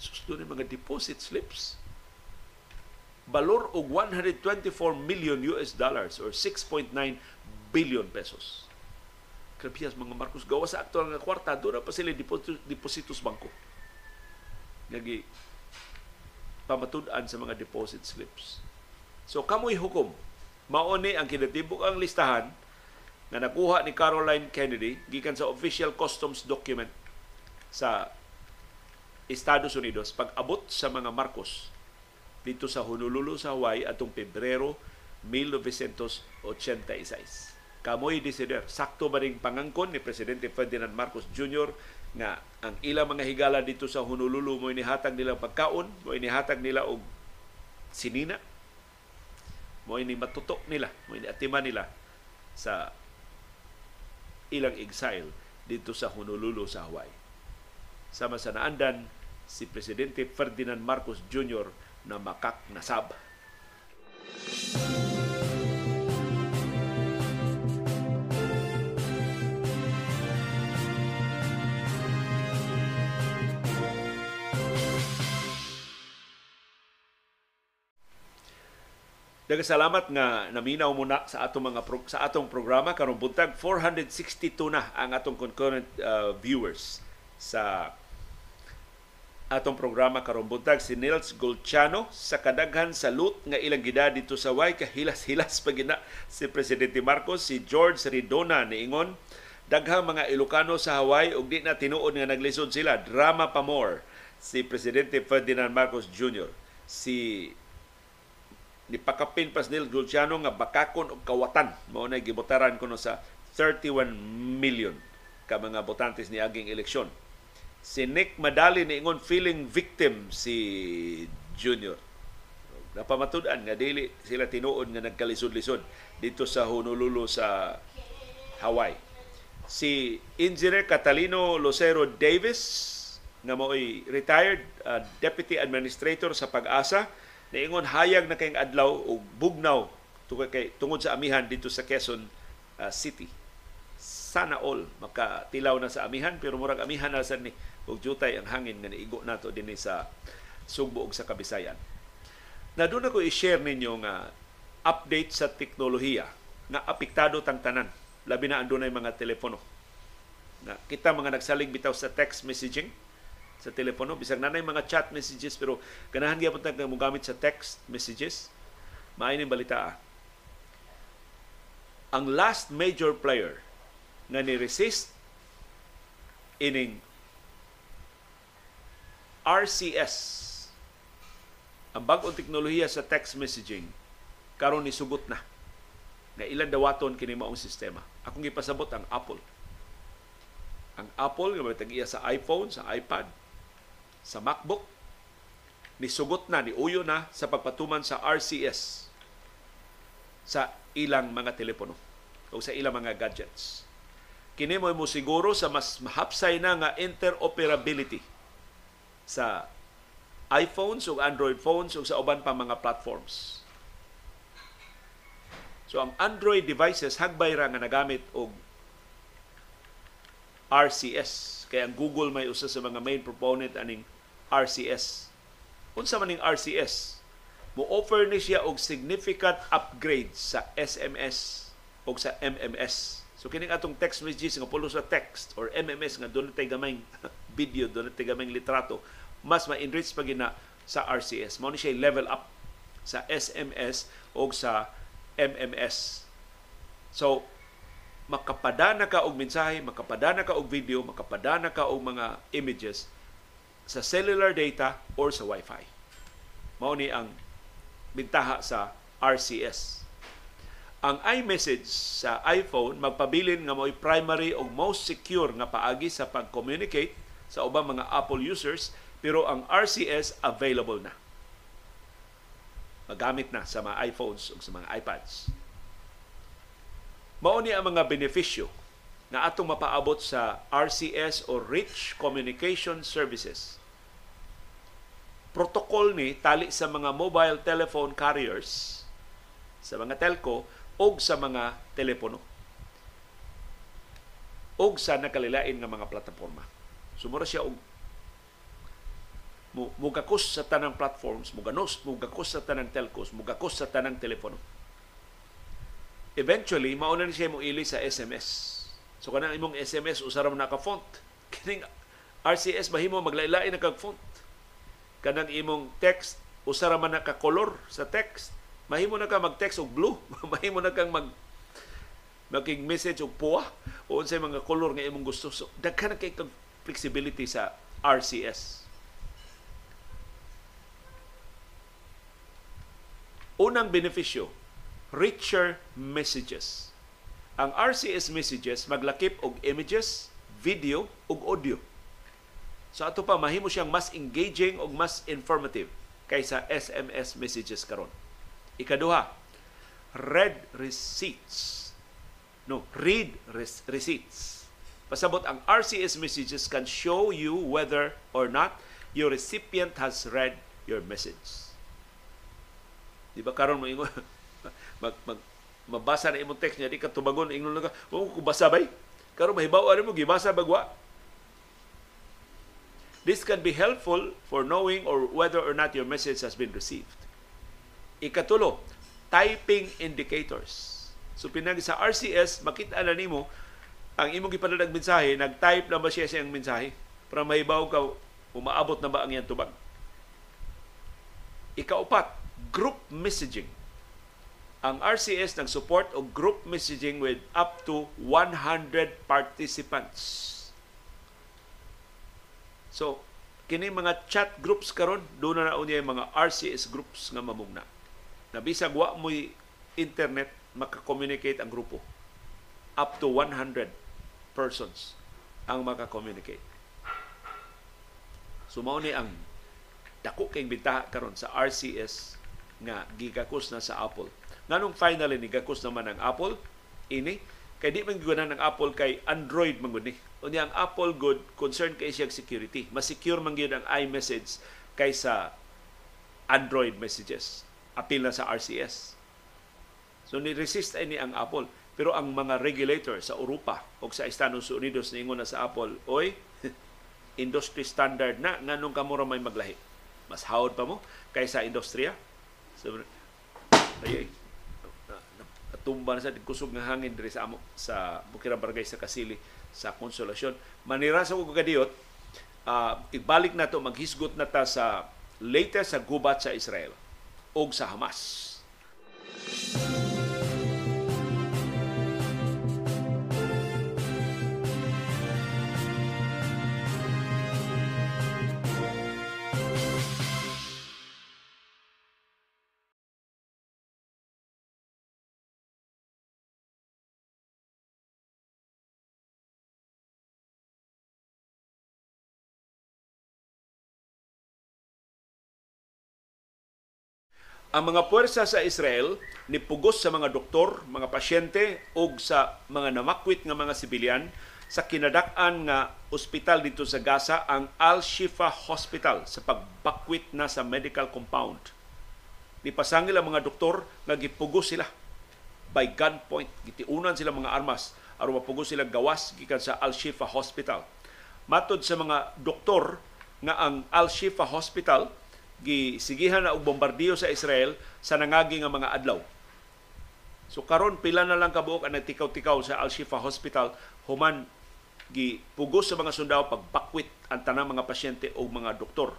A: Susto ni mga deposit slips balor og 124 million US dollars or 6.9 billion pesos. Krapiyas mga Marcos gawa sa aktual nga kwarta doon pa sila depositos bangko. Nagi pamatud-an sa mga deposit slips. So kamoy hukom mao ni ang kinatibok ang listahan nga nakuha ni Caroline Kennedy gikan sa official customs document sa Estados Unidos pag abot sa mga Marcos dito sa Honolulu sa Hawaii atong Pebrero 1986. Kamoy desider, sakto ba ring pangangkon ni Presidente Ferdinand Marcos Jr. nga ang ilang mga higala dito sa Honolulu mo inihatag nila pagkaon, mo inihatag nila og sinina, mo ini matutok nila, mo ini atima nila sa ilang exile dito sa Honolulu sa Hawaii. Sama sa naandan si Presidente Ferdinand Marcos Jr na makak nasab. Daga salamat nga naminaw muna sa atong mga pro, sa atong programa karong buntag 462 na ang atong concurrent uh, viewers sa atong programa karong buntag si Nils Golchano sa kadaghan sa loot nga ilang gida dito sa way kahilas-hilas pa gina si presidente Marcos si George Ridona niingon daghang mga Ilocano sa Hawaii ug di na tinuod nga naglisod sila. Drama pa more. Si presidente Ferdinand Marcos Jr. si ni pakapin pas Nils Golchano nga bakakon og kawatan. Mao na gibotaran kuno sa 31 million ka mga botantes ni aging eleksyon si Nick Madali niingon feeling victim si Junior. Napamatudan nga dili sila tinuod nga nagkalisod-lisod dito sa Honolulu sa Hawaii. Si Engineer Catalino Lucero Davis nga mo'y retired uh, deputy administrator sa Pag-asa niingon hayag na kayong adlaw o bugnaw tungod sa amihan dito sa Quezon uh, City sana all makatilaw na sa amihan pero murag amihan na sa ni ug jutay ang hangin nga niigo nato dinhi sa Sugbo ug sa Kabisayan. Na doon ako i-share ninyo nga update sa teknolohiya nga apektado tang tanan labi na andunay mga telepono. Na kita mga nagsalig bitaw sa text messaging sa telepono bisag nanay mga chat messages pero ganahan gyapon tag mo gamit sa text messages maayo ni balita ah. ang last major player nga ni-resist ining RCS ang bagong teknolohiya sa text messaging karon ni sugot na. Nga ilan dawaton kini maong sistema. Akong gipasabot ang Apple. Ang Apple nga matagiya sa iPhone, sa iPad, sa MacBook. Ni sugot na ni uyo na sa pagpatuman sa RCS sa ilang mga telepono o sa ilang mga gadgets. Kini mo siguro sa mas mahapsay na nga interoperability sa iPhones ug Android phones ug sa uban pa mga platforms. So ang Android devices hagbay ra nga nagamit og RCS. Kaya ang Google may usa sa mga main proponent aning RCS. Unsa man ning RCS? Mo offer ni siya og significant upgrade sa SMS o sa MMS. So kining atong text messages nga pulo sa text or MMS nga doon tay gamay video, doon tay gamay litrato, mas ma-enrich pa gina sa RCS. Mao ni siya level up sa SMS o sa MMS. So, makapadana ka og mensahe, makapadana ka og video, makapadana ka og mga images sa cellular data or sa Wi-Fi. Mao ni ang bintaha sa RCS. Ang iMessage sa iPhone magpabilin nga mo'y primary o most secure nga paagi sa pag-communicate sa ubang mga Apple users pero ang RCS available na. Magamit na sa mga iPhones o sa mga iPads. Mao ni ang mga benepisyo na atong mapaabot sa RCS o Rich Communication Services. Protocol ni tali sa mga mobile telephone carriers sa mga telco o sa mga telepono o sa nakalilain nga mga plataporma. Sumura siya og mugakos sa tanang platforms, muganos, mugakos sa tanang telcos, mugakos sa tanang telepono. Eventually, mauna ni siya mo ili sa SMS. So kanang imong SMS usara mo naka font. Kining RCS mahimo maglaylay na kag font. Kanang imong text usara man naka color sa text mahimo na ka mag-text og blue, mahimo na kang mag maging message og puwa o unsay mga color nga imong gusto. So daghan kay kag flexibility sa RCS. Unang benepisyo, richer messages. Ang RCS messages maglakip og images, video ug audio. So ato pa mahimo siyang mas engaging ug mas informative kaysa SMS messages karon. Ikaduha, read receipts. No, read receipts. Pasabot ang RCS messages can show you whether or not your recipient has read your message. Di ba karon mo ingon mag, mag mabasa na imong text niya di ka tubagon ingon ka oh ko basa bay karon mahibaw ano mo gibasa bagwa This can be helpful for knowing or whether or not your message has been received. Ikatulo, typing indicators. So pinagi sa RCS, makita na nimo ang imong gipadalag mensahe, nag-type na ba siya siyang mensahe para mahibaw ka umaabot na ba ang iyang tubag. Ikaupat, group messaging. Ang RCS nag support og group messaging with up to 100 participants. So, kini mga chat groups karon do na nauna mga RCS groups nga mamugna na bisag wa mo internet maka-communicate ang grupo up to 100 persons ang maka-communicate so mao ni ang dako kay bintaha karon sa RCS nga gigakos na sa Apple nganong finally ni gakos naman ang Apple ini kay di man gigunan ng Apple kay Android man gud ni unya ang Apple good concern kay siya security mas secure man gyud ang iMessage kaysa Android messages apil na sa RCS. So ni-resist ni ang Apple. Pero ang mga regulator sa Europa o sa Estados Unidos ningon na sa Apple, oy, industry standard na nganong kamura may maglahi. Mas hawod pa mo kaysa industriya. So, ay, tumba na sa kusog nga hangin diri sa amo sa Bukira Barangay sa Kasili sa Konsolasyon. Manira sa ko kadiyot, uh, ibalik na to maghisgot na ta sa latest sa gubat sa Israel o sa Hamas. Ang mga puwersa sa Israel nipugos sa mga doktor, mga pasyente ug sa mga namakwit nga mga sibilyan sa kinadak-an nga ospital dito sa Gaza ang Al-Shifa Hospital sa pagbakwit na sa medical compound. Nipasangil ang mga doktor nga gipugos sila by gunpoint. Gitiunan sila mga armas aron mapugos sila gawas gikan sa Al-Shifa Hospital. Matod sa mga doktor nga ang Al-Shifa Hospital gisigihan na og bombardiyo sa Israel sa nangagi nga mga adlaw. So karon pila na lang kabuok ang nagtikaw-tikaw sa Al-Shifa Hospital human gipugos sa mga sundao pagbakwit ang tanang mga pasyente o mga doktor.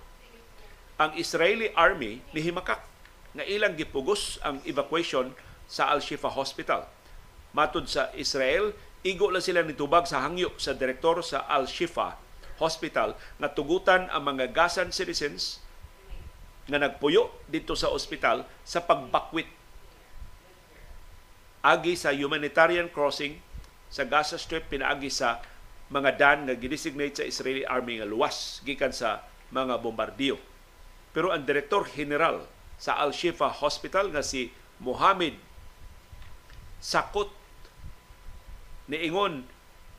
A: Ang Israeli Army nihimakak nga ilang gipugos ang evacuation sa Al-Shifa Hospital. Matod sa Israel, igo lang sila nitubag sa hangyo sa direktor sa Al-Shifa Hospital nga tugutan ang mga Gazan citizens nga nagpuyo dito sa ospital sa pagbakwit agi sa humanitarian crossing sa Gaza Strip pinaagi sa mga dan nga gidesignate sa Israeli Army nga luwas gikan sa mga bombardiyo. Pero ang direktor general sa Al-Shifa Hospital nga si Mohammed Sakot niingon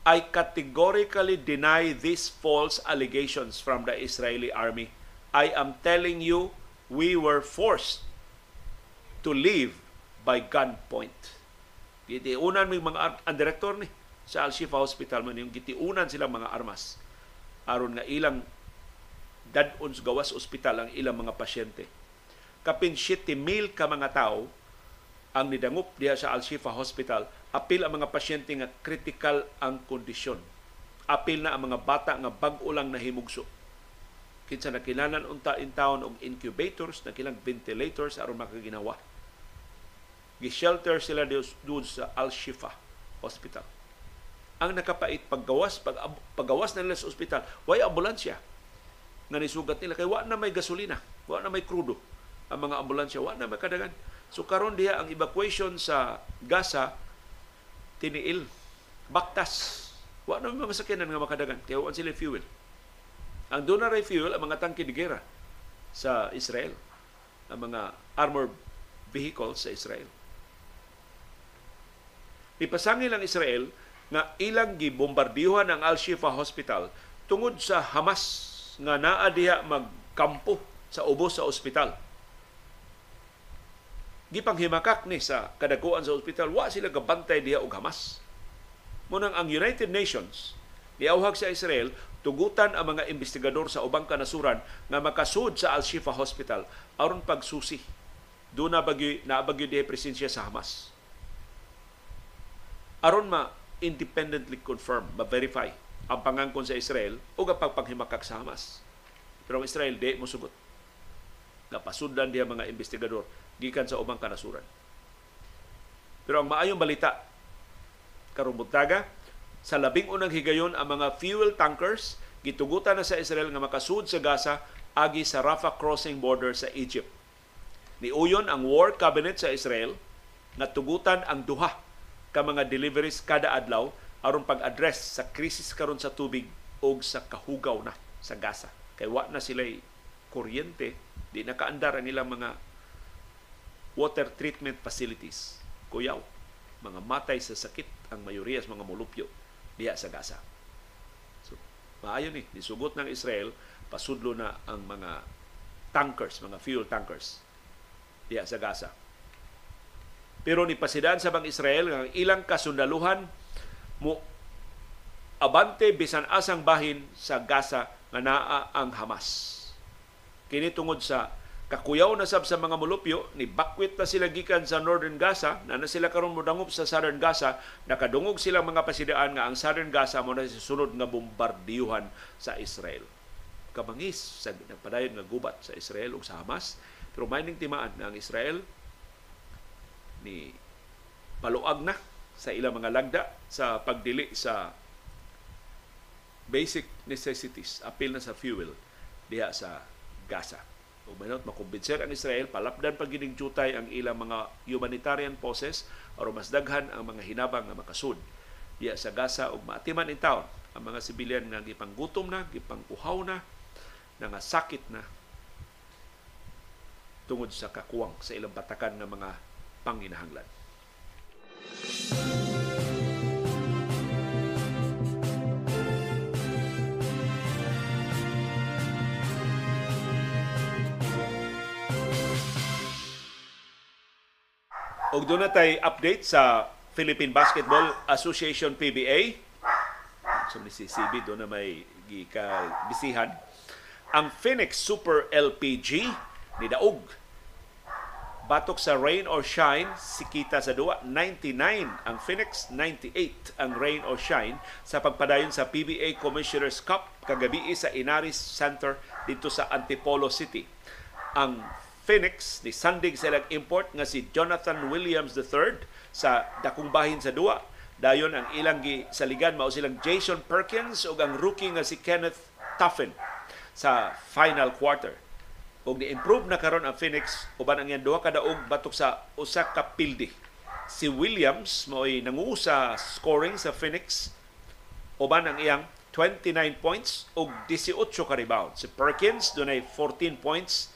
A: I categorically deny these false allegations from the Israeli army. I am telling you we were forced to leave by gunpoint. Gitiunan mo mga ang direktor ni sa Al-Shifa Hospital man yung gitiunan sila mga armas aron nga ilang dadon sa gawas ospital ang ilang mga pasyente. Kapin 70,000 ka mga tao ang nidangup diha sa Al-Shifa Hospital, apil ang mga pasyente nga critical ang kondisyon. Apil na ang mga bata nga bag-o lang nahimugso. Kinsa nakilanan unta in town og incubators, nakilang ventilators aron makaginawa. Gi-shelter sila doon sa Al-Shifa Hospital. Ang nakapait paggawas pag paggawas na nila sa ospital way ambulansya? Nga nisugat nila kay wa na may gasolina wa na may krudo ang mga ambulansya wa na may kadagan. So karon diha ang evacuation sa Gaza tiniil baktas. Wa na may masakyanan nga makadagan kay wa sila fuel ang doon na fuel ang mga tangke de gera sa Israel ang mga armored vehicles sa Israel Ipasangil ang Israel nga ilang gibombardiyohan ang Al-Shifa Hospital tungod sa Hamas nga naa diha magkampo sa ubos sa ospital. Gipanghimakak ni sa kadakuan sa ospital, wa sila gabantay diha og Hamas. Munang ang United Nations niauhag sa Israel tugutan ang mga investigador sa ubang kanasuran nga makasud sa Al-Shifa Hospital aron pagsusi. Doon na bagyo, na bagyo diha presensya sa Hamas. Aron ma independently confirm, ma-verify ang pangangkon sa Israel o ang pagpanghimakak sa Hamas. Pero ang Israel, di mo sugot. Napasudlan diya mga investigador gikan sa ubang kanasuran. Pero ang maayong balita, karong buntaga, sa labing unang higayon ang mga fuel tankers gitugutan na sa Israel nga makasud sa Gaza agi sa Rafah crossing border sa Egypt. Niuyon ang War Cabinet sa Israel na tugutan ang duha ka mga deliveries kada adlaw aron pag-address sa krisis karon sa tubig o sa kahugaw na sa Gaza. Kay wa na sila kuryente, di na kaandar ang ilang mga water treatment facilities. Kuyaw, mga matay sa sakit ang mayoriya sa mga molupyo diya sa Gaza. So, maayo ni, nisugot ng Israel, pasudlo na ang mga tankers, mga fuel tankers diya sa Gaza pero ni pasidaan sa bang Israel nga ilang kasundaluhan mo abante bisan asang bahin sa Gaza nga naa ang Hamas. Kini tungod sa kakuyaw na sab sa mga mulupyo ni bakwit na sila gikan sa Northern Gaza na na sila karon modangup sa Southern Gaza nakadungog sila mga pasidaan nga ang Southern Gaza mo na sunod nga bombardiyuhan sa Israel kamangis sa nagpadayon nga gubat sa Israel ug sa Hamas pero may ning timaan nga ang Israel ni paluag na sa ilang mga lagda sa pagdili sa basic necessities apil na sa fuel diha sa Gaza. Ug manot makumbinser ang Israel palapdan gining jutay ang ilang mga humanitarian poses aron mas daghan ang mga hinabang nga makasud diha sa Gaza ug maatiman in taon ang mga sibilyan nga gipanggutom na, gipangkuhaw na, nga sakit na tungod sa kakuwang sa ilang batakan ng mga panginahanglan. Og doon na tay update sa Philippine Basketball Association PBA. So ni CCB doon na may gika bisihan. Ang Phoenix Super LPG ni Daog batok sa rain or shine si kita sa duwa 99 ang Phoenix 98 ang rain or shine sa pagpadayon sa PBA Commissioners Cup kagabi sa Inaris Center dito sa Antipolo City ang Phoenix ni sandig silang import nga si Jonathan Williams III sa dakong bahin sa duwa dayon ang ilang gi saligan mao silang Jason Perkins ug ang rookie nga si Kenneth Tuffin sa final quarter ug ni-improve na karon ang Phoenix uban ang duha ka daog batok sa usa ka pildi. Si Williams mo'y nanguo scoring sa Phoenix uban ang iyang 29 points ug 18 ka rebound. Si Perkins dunay 14 points.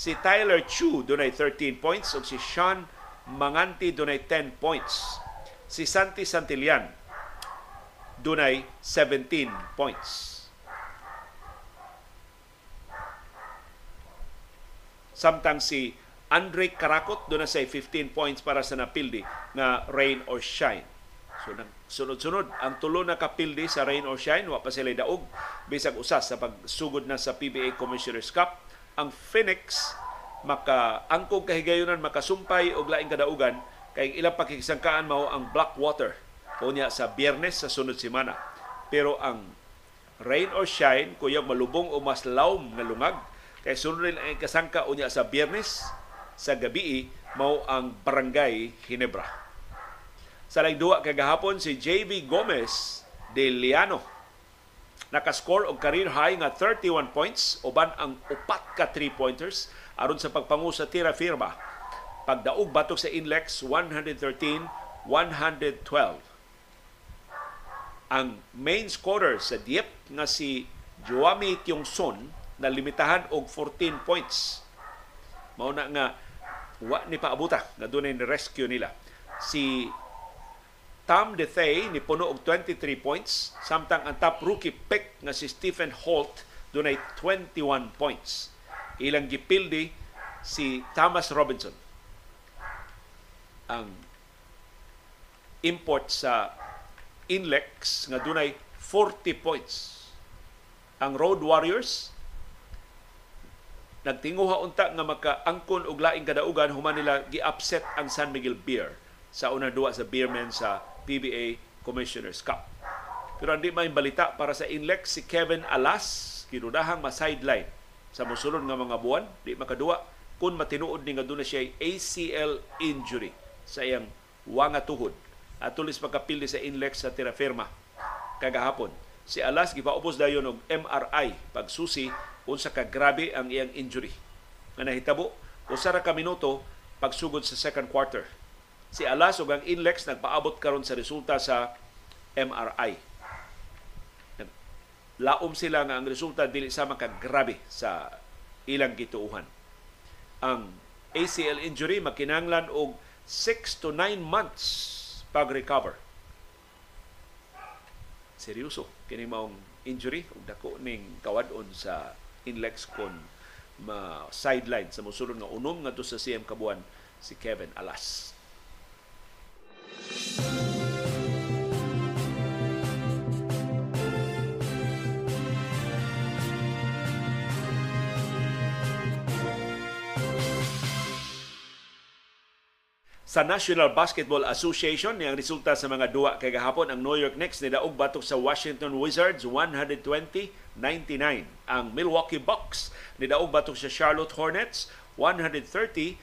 A: Si Tyler Chu dunay 13 points ug si Sean Manganti dunay 10 points. Si Santi Santillan dunay 17 points. Samtang si Andre Karakot doon na say 15 points para sa napildi na rain or shine. So sunod-sunod ang tulo na kapildi sa rain or shine wa pa sila daog bisag usas sa pagsugod na sa PBA Commissioners Cup. Ang Phoenix maka angkog kahigayonan makasumpay og laing kadaugan kay ilang pakikisangkaan mao ang Blackwater unya sa Biyernes sa sunod semana. Pero ang rain or shine kuyang malubong o mas lawm nga lungag Kay sunod ang kasangka unya sa biyernes sa gabi mao ang Barangay Hinebra. Sa duwa kagahapon si JV Gomez de Liano nakascore og career high nga 31 points uban ang upat ka 3-pointers aron sa pagpangu sa tira firma. Pagdaog batok sa Inlex 113-112. Ang main scorer sa Dieppe nga si Joami Kyung-son na limitahan og 14 points. Mao na nga wa ni paabuta nga dunay rescue nila. Si Tom DeThay ni puno og 23 points samtang ang top rookie pick nga si Stephen Holt dunay 21 points. Ilang gipildi si Thomas Robinson ang import sa Inlex nga dunay 40 points. Ang Road Warriors nagtinguha unta nga makaangkon og laing kadaugan human nila gi-upset ang San Miguel Beer sa unang duwa sa Beermen sa PBA Commissioners Cup. Pero hindi may balita para sa Inlex si Kevin Alas kinudahang ma-sideline sa mosulod nga mga buwan, di makaduwa kung matinuod ni nga doon siya ACL injury sa iyang wanga tuhod. At tulis magkapildi sa Inlex sa Terraferma kagahapon. Si Alas gipaubos dayon og MRI pagsusi unsa ka grabe ang iyang injury. Nga nahitabo usa ra ka minuto pagsugod sa second quarter. Si Alas ug ang Inlex nagpaabot karon sa resulta sa MRI. Laom sila nga ang resulta dili sama ka grabe sa ilang gituuhan. Ang ACL injury makinanglan og 6 to 9 months pag-recover. Seryoso kini maong injury ug dako ning kawadon sa Inlex kon ma sideline sa mosulod nga unom ngadto sa CM Kabuan si Kevin Alas. Sa National Basketball Association ang resulta sa mga duwa kay gahapon ang New York Knicks ni daog batok sa Washington Wizards 120-99 ang Milwaukee Bucks ni daog batok sa Charlotte Hornets 130-99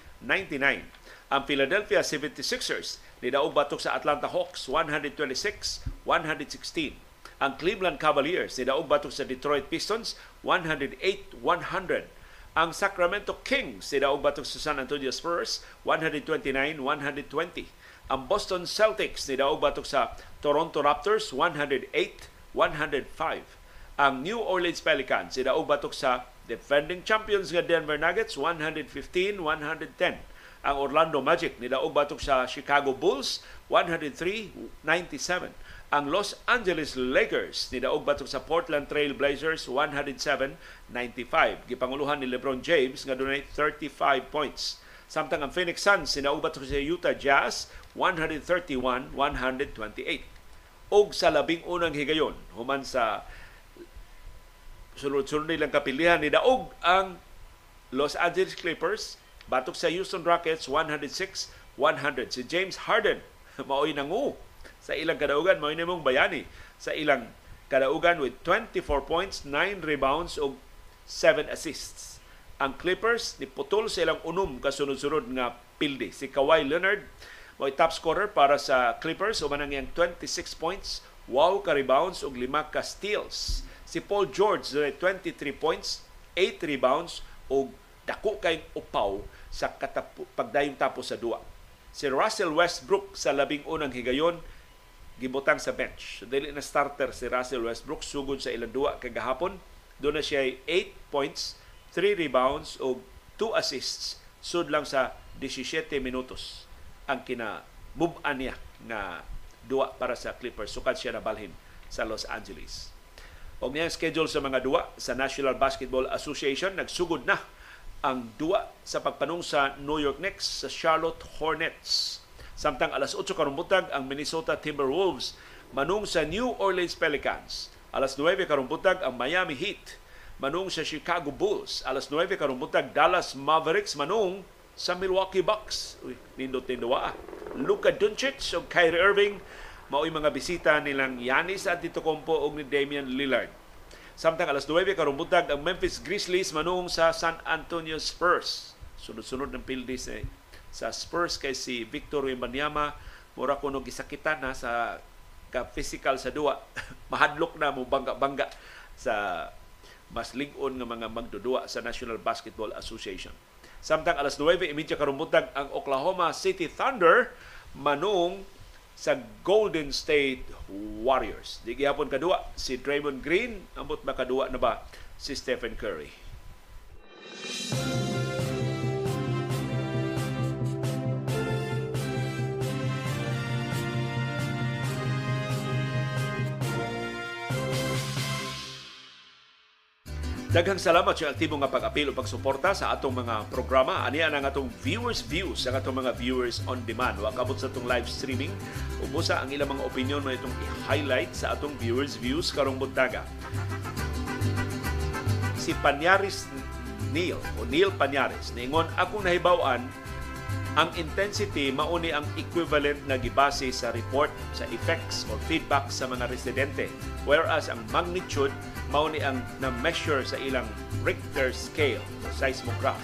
A: ang Philadelphia 76ers ni daog batok sa Atlanta Hawks? 126-116 ang Cleveland Cavaliers ni daog batok sa Detroit Pistons? 108-100 ang Sacramento Kings si daog batok sa San Antonio Spurs? 129-120. Ang Boston Celtics ni daog batok sa Toronto Raptors? 108-105. Ang New Orleans Pelicans si daog batok sa defending champions nga Denver Nuggets? 115-110. Ang Orlando Magic ni daog batok sa Chicago Bulls 103-97 ang Los Angeles Lakers ni daog batok sa Portland Trail Blazers 107-95. Gipanguluhan ni LeBron James nga dunay 35 points Samtang ang Phoenix Suns sinaubat sa Utah Jazz 131-128. Og sa labing unang higayon, human sa sunod-sunod nilang kapilihan ni Daog ang Los Angeles Clippers batok sa Houston Rockets 106-100. Si James Harden mao'y nangu sa ilang kadaugan, mao'y namong bayani sa ilang kadaugan with 24 points, 9 rebounds ug 7 assists. Ang Clippers ni putol sa ilang unom kasunod-sunod nga pilde. Si Kawhi Leonard mo'y top scorer para sa Clippers umanang iyang 26 points, wow ka rebounds ug 5 ka steals. Si Paul George dunay 23 points, 8 rebounds ug dako kay upaw sa katapu, pagdayong tapos sa duwa. Si Russell Westbrook sa labing unang higayon gibutang sa bench. So, dili na starter si Russell Westbrook sugod sa ilang duwa kay gahapon. Doon na siya 8 points, 3 rebounds o 2 assists sud lang sa 17 minutos ang kina move niya na duwa para sa Clippers sukad siya na balhin sa Los Angeles. Og niyang schedule sa mga duwa sa National Basketball Association nagsugod na ang duwa sa pagpanong sa New York Knicks sa Charlotte Hornets. Samtang alas 8 karumbutag ang Minnesota Timberwolves manung sa New Orleans Pelicans. Alas 9 karumbutag ang Miami Heat manung sa Chicago Bulls. Alas 9 karumbutag Dallas Mavericks manung sa Milwaukee Bucks. Uy, nindot ninduwa. Luka Doncic o Kyrie Irving mao'y mga bisita nilang Yanis Antetokounmpo ug ni Damian Lillard Samtang alas 9 karumbutag ang Memphis Grizzlies manung sa San Antonio Spurs. Sunod-sunod ng pildes eh. sa Spurs kay si Victor Wembanyama mura kuno gisakitan na sa ka physical sa duwa. Mahadlok na mo bangga-bangga sa mas lig-on nga mga magdudua sa National Basketball Association. Samtang alas 9:30 karumbutag ang Oklahoma City Thunder manung sa Golden State Warriors. Di gihapon kadua si Draymond Green, ambot makadua na ba si Stephen Curry. Daghang salamat sa aktibo nga pag-apil o pagsuporta sa atong mga programa. Ani ang atong viewers views, ang atong mga viewers on demand. Wa kabot sa atong live streaming. Umusa ang ilang mga opinion mo itong i-highlight sa atong viewers views karong buntaga. Si Panyaris Neil o Neil Panyaris ningon akong nahibaw-an ang intensity mauni ang equivalent na gibase sa report sa effects or feedback sa mga residente whereas ang magnitude mao ni ang na-measure sa ilang Richter scale o seismograph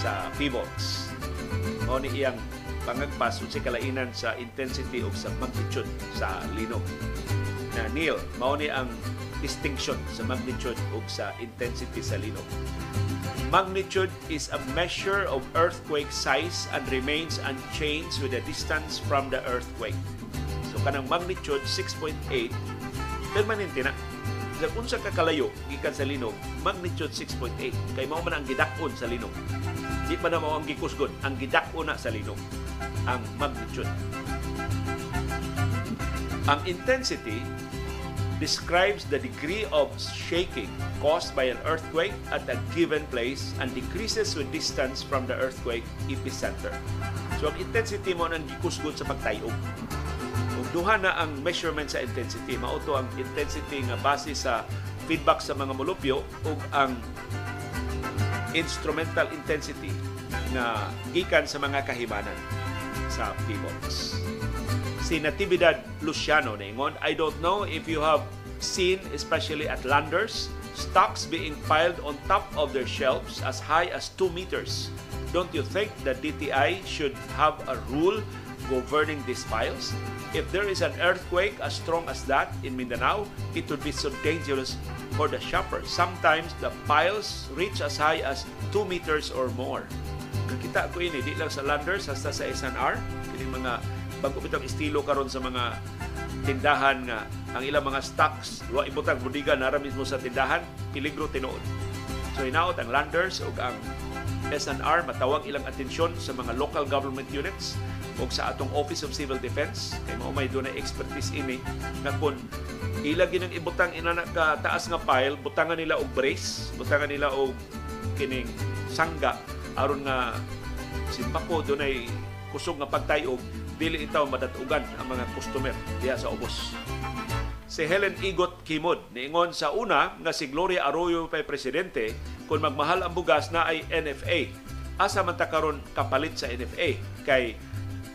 A: sa PHIVOLS. Mao ni iyang pangagpas sa kalainan sa intensity o sa magnitude sa linog. Na Neil, mao ni ang distinction sa magnitude o sa intensity sa linog. Magnitude is a measure of earthquake size and remains unchanged with the distance from the earthquake. So kanang magnitude 6.8 permanente na. Sa unsa ka kalayo gikan sa linog magnitude 6.8 kay mao man ang gidakon sa linog. Di pa na mao ang gikusgon. Ang gidakon na sa linog. Ang magnitude. Ang intensity describes the degree of shaking caused by an earthquake at a given place and decreases with distance from the earthquake epicenter. So ang intensity mo nang gikusgon sa pagtayog duha na ang measurement sa intensity. Mauto ang intensity nga base sa feedback sa mga molupyo ug ang instrumental intensity na gikan sa mga kahimanan sa PMOX. Si Natividad Luciano ningon, I don't know if you have seen, especially at landers, stocks being piled on top of their shelves as high as 2 meters. Don't you think the DTI should have a rule governing these piles? If there is an earthquake as strong as that in Mindanao, it would be so dangerous for the shoppers. Sometimes the piles reach as high as 2 meters or more. Nakita ko ini, di lang sa landers, hasta sa SNR. Kini mga bago bitang estilo karon sa mga tindahan nga ang ilang mga stocks wa ibutang budiga nara mismo sa tindahan peligro tinuod. So inaot ang landers ug ang SNR matawag ilang atensyon sa mga local government units o sa atong Office of Civil Defense. Kay mao may dunay expertise ini na kun ila ginang ibutang ina ka taas nga pile butangan nila og brace butangan nila og kining sangga aron nga Simbako dunay kusog nga pagtayog dili itaw madatugan ang mga customer diha sa ubos. Si Helen Igot Kimod niingon sa una nga si Gloria Arroyo pay presidente kung magmahal ang bugas na ay NFA. Asa man ta karon kapalit sa NFA kay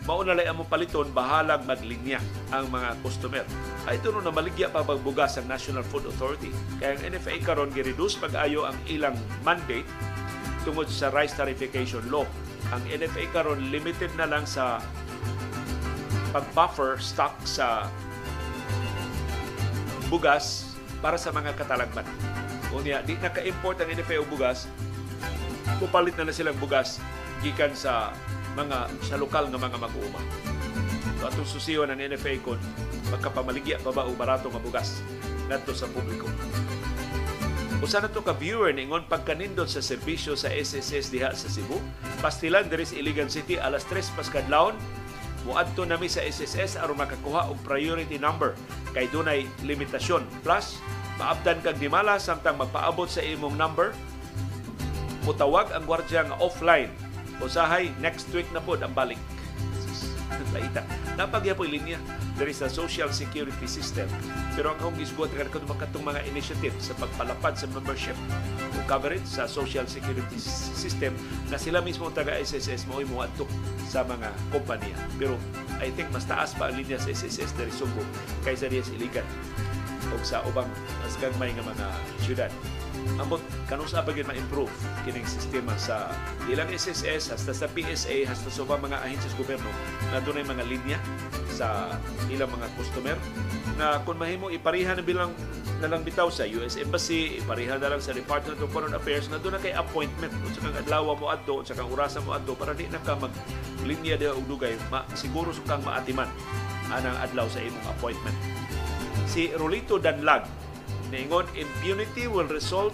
A: mauna lay among paliton bahalag maglinya ang mga customer. Ay ito na maligya pa pagbugas ang National Food Authority. Kaya ang NFA karon gi-reduce pag-ayo ang ilang mandate tungod sa rice tarification law. Ang NFA karon limited na lang sa pag-buffer stock sa bugas para sa mga katalagman. Unya, di naka-import ang NFA o bugas, pupalit na na silang bugas gikan sa mga sa lokal nga mga mag-uuma. So atong susiyon ng NFA kon magkapamaligya pa ba o barato nga bugas ngadto sa publiko. Usa na to ka viewer ningon pagkanindot sa serbisyo sa SSS diha sa Cebu, pastilan diri Iligan City alas 3 pas kadlawon Muadto nami sa SSS aron makakuha og priority number kay dunay limitasyon. Plus, maabdan kag dimala samtang magpaabot sa imong number, mutawag ang gwardiya nga offline. Usahay next week na pod ang balik. Laita. Napagya po linya there is a social security system. Pero ang akong isgot nga kung makatong mga initiative sa pagpalapad sa membership o coverage sa social security system na sila mismo taga SSS mo mo adto sa mga kompanya. Pero I think mas taas pa ang linya sa SSS dari Sugbo kaysa diya sa Iligan o sa ubang mas gagmay nga mga syudad ambot kanus sa bagay ma-improve kining sistema sa ilang SSS hasta sa PSA hasta sa mga ahensyas gobyerno na dunay mga linya sa ilang mga customer na kung mahimo ipariha na bilang na lang bitaw sa US Embassy, ipariha na lang sa Department of Foreign Affairs na doon na kay appointment kung sa kang adlaw mo adto, sa kang orasan mo adto para di na ka mag linya diha og dugay, ma, siguro sa kang maatiman anang adlaw sa imong appointment. Si Rolito Danlag Ningon, impunity will result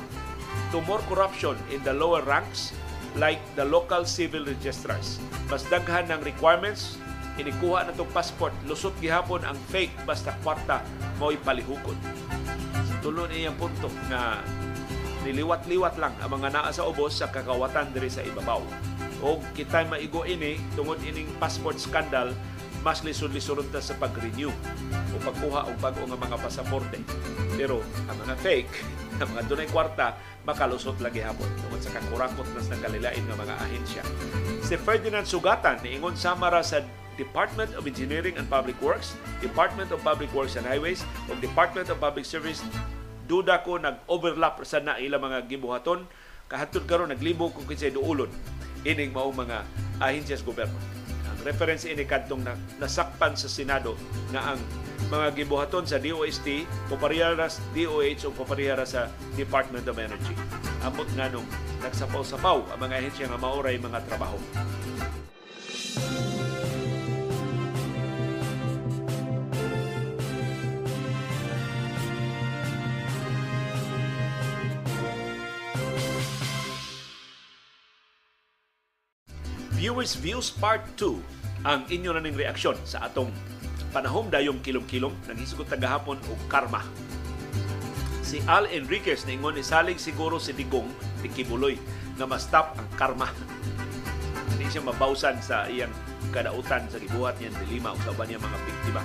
A: to more corruption in the lower ranks like the local civil registrars. Mas daghan ng requirements, inikuha na itong passport, lusot gihapon ang fake basta kwarta mo'y palihukon. Tulo niyang punto na niliwat-liwat lang ang mga naa sa ubos sa kakawatan diri sa ibabaw. O kita maigo ini tungod ining passport scandal mas lisod-lisod ta sa pag-renew o pagkuha og bag-o nga mga pasaporte. Pero ang mga fake, ang mga dunay kwarta, makalusot lagi hapon tungod sa kakurakot nas nagkalilain nga mga ahensya. Si Ferdinand Sugatan niingon samara sa Department of Engineering and Public Works, Department of Public Works and Highways, o Department of Public Service duda ko nag-overlap sa na ilang mga gibuhaton kahantod karon naglibo kung kinsay duulon ining mao mga ahensyas gobyerno reference ini kadtong na, nasakpan sa Senado na ang mga gibuhaton sa DOST paparihara sa DOH o paparihara sa Department of Energy. Amot nga nung nagsapaw-sapaw ang mga ahensya nga maoray mga trabaho. Viewers Views Part 2 ang inyo na ning reaksyon sa atong panahom dayong kilom-kilom naghisgot tagahapon og karma. Si Al Enriquez ningon isalig siguro si Digong ni Kibuloy na ma-stop ang karma. Hindi siya mabawsan sa iyang kadautan sa gibuhat niya dilima o sa niya mga biktima.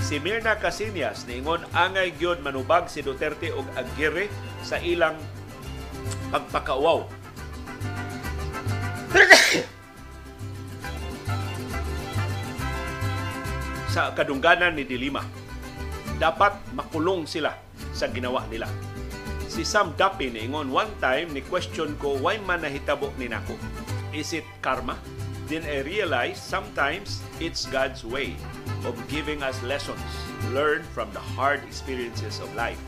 A: Si Mirna Casinias niingon angay gyud manubag si Duterte og Aguirre sa ilang pagpakauaw sa kadungganan ni Dilima. Dapat makulong sila sa ginawa nila. Si Sam Duffy ingon, one time ni question ko why man nahitabo ni nako. Is it karma? Then I realized sometimes it's God's way of giving us lessons learned from the hard experiences of life,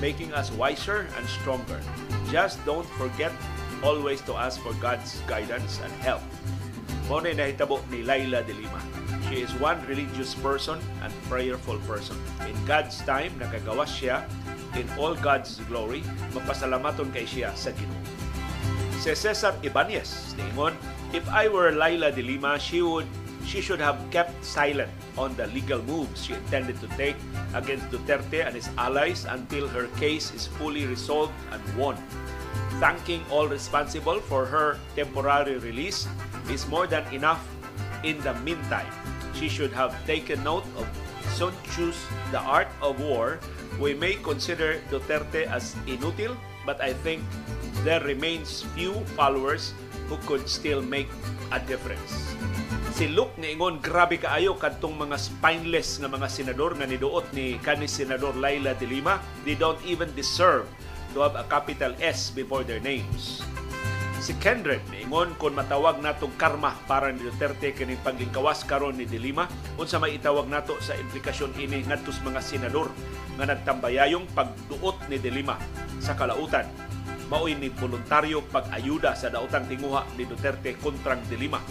A: making us wiser and stronger. Just don't forget always to ask for God's guidance and help. Mo na nahitabo ni Laila de Lima. She is one religious person and prayerful person. In God's time, nakagawas siya in all God's glory. Mapasalamaton kay siya sa Ginoo. Si Cesar Ibanez, ningon, if I were Laila de Lima, she would she should have kept silent on the legal moves she intended to take against Duterte and his allies until her case is fully resolved and won. thanking all responsible for her temporary release is more than enough in the meantime. She should have taken note of Sun Tzu's The Art of War. We may consider Duterte as inutil, but I think there remains few followers who could still make a difference. Si Luke niingon grabe kaayo kadtong mga spineless nga mga senador nga niduot ni kanis senador Laila de Lima. They don't even deserve to have a capital S before their names. Si Kendrick niingon kung matawag natong karma para ni Duterte kining pagingkawas karon ni De Lima unsa may itawag nato sa implikasyon ini ngadtos mga senador nga nagtambayayong pagduot ni De Lima sa kalautan. Maoy ni voluntaryo pag-ayuda sa daotang tinguha ni Duterte kontrang De Lima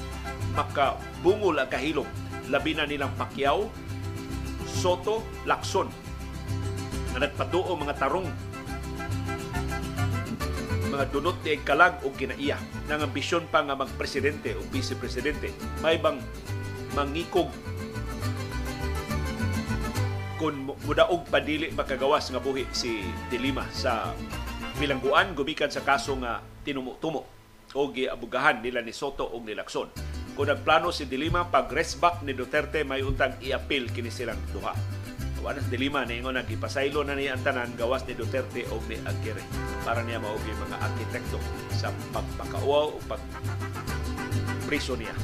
A: makabungol ang kahilom labi na nilang Pacquiao Soto Lacson nga nagpatuo mga tarong mga dunot ni kalag o kinaiya ng ambisyon pa nga magpresidente o vice-presidente. May bang mangikog kung mudaog padili makagawas nga buhi si Dilima sa bilangguan gumikan sa kaso nga tinumo-tumo o giabugahan nila ni Soto o ni Lacson. Kung nagplano si Dilima pag rest back ni Duterte may untang i-appeal kini silang duha. Wanas Dilima na ingon nagipasaylo na niya ang tanan gawas ni Duterte o ni Aguirre para niya maugi mga arkitekto sa pagpakauaw o pag niya.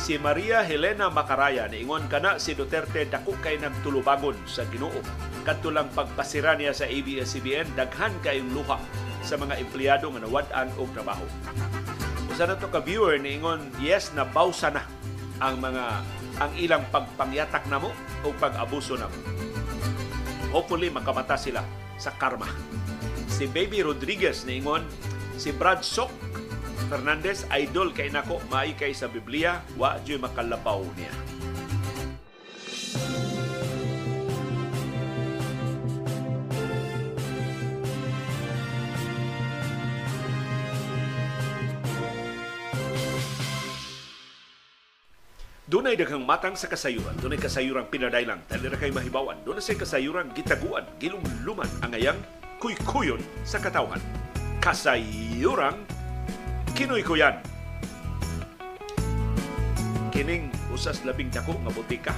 A: Si Maria Helena Macaraya niingon kana si Duterte dako kay nagtulubagon sa Ginoo. Kadto lang pagpasira niya sa ABS-CBN daghan kayong luha sa mga empleyado nga nawad-an og trabaho. Usa na to ka viewer niingon yes na bawsa na ang mga ang ilang pagpangyatak namo o pag-abuso namo. Hopefully makamata sila sa karma. Si Baby Rodriguez niingon si Brad Sok Fernandez, idol kay nako, maay kay sa Biblia, wa joy makalabaw niya. Dunay daghang matang sa kasayuran, dunay kasayuran pinadailang, dali ra kay mahibawan, dunay say kasayuran gitaguan, gilumluman ang ayang kuykuyon sa katawhan. Kasayuran Kinoy ko yan. Kining usas labing dako nga botika.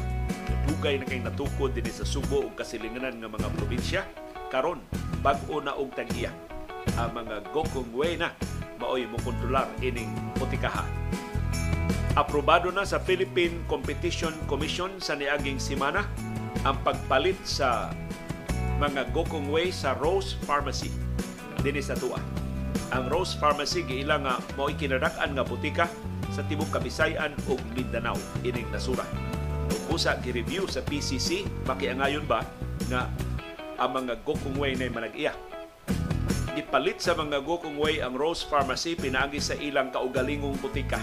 A: Dugay na kay natukod din sa Subo ug kasilinganan nga mga probinsya. Karon bag-o na og tag-iya. Ang mga gokong way na maoy mo kontrolar ining botikaha. Aprobado na sa Philippine Competition Commission sa niaging simana ang pagpalit sa mga gokong way sa Rose Pharmacy dinhi sa Tua ang Rose Pharmacy giilang nga mao kinadak-an nga butika sa tibok Kabisayan ug Mindanao ining nasura. Usa gi-review sa PCC makiangayon ba nga ang mga Gokong Way na manag-iya. Gipalit sa mga Gokong Way ang Rose Pharmacy pinaagi sa ilang kaugalingong butika.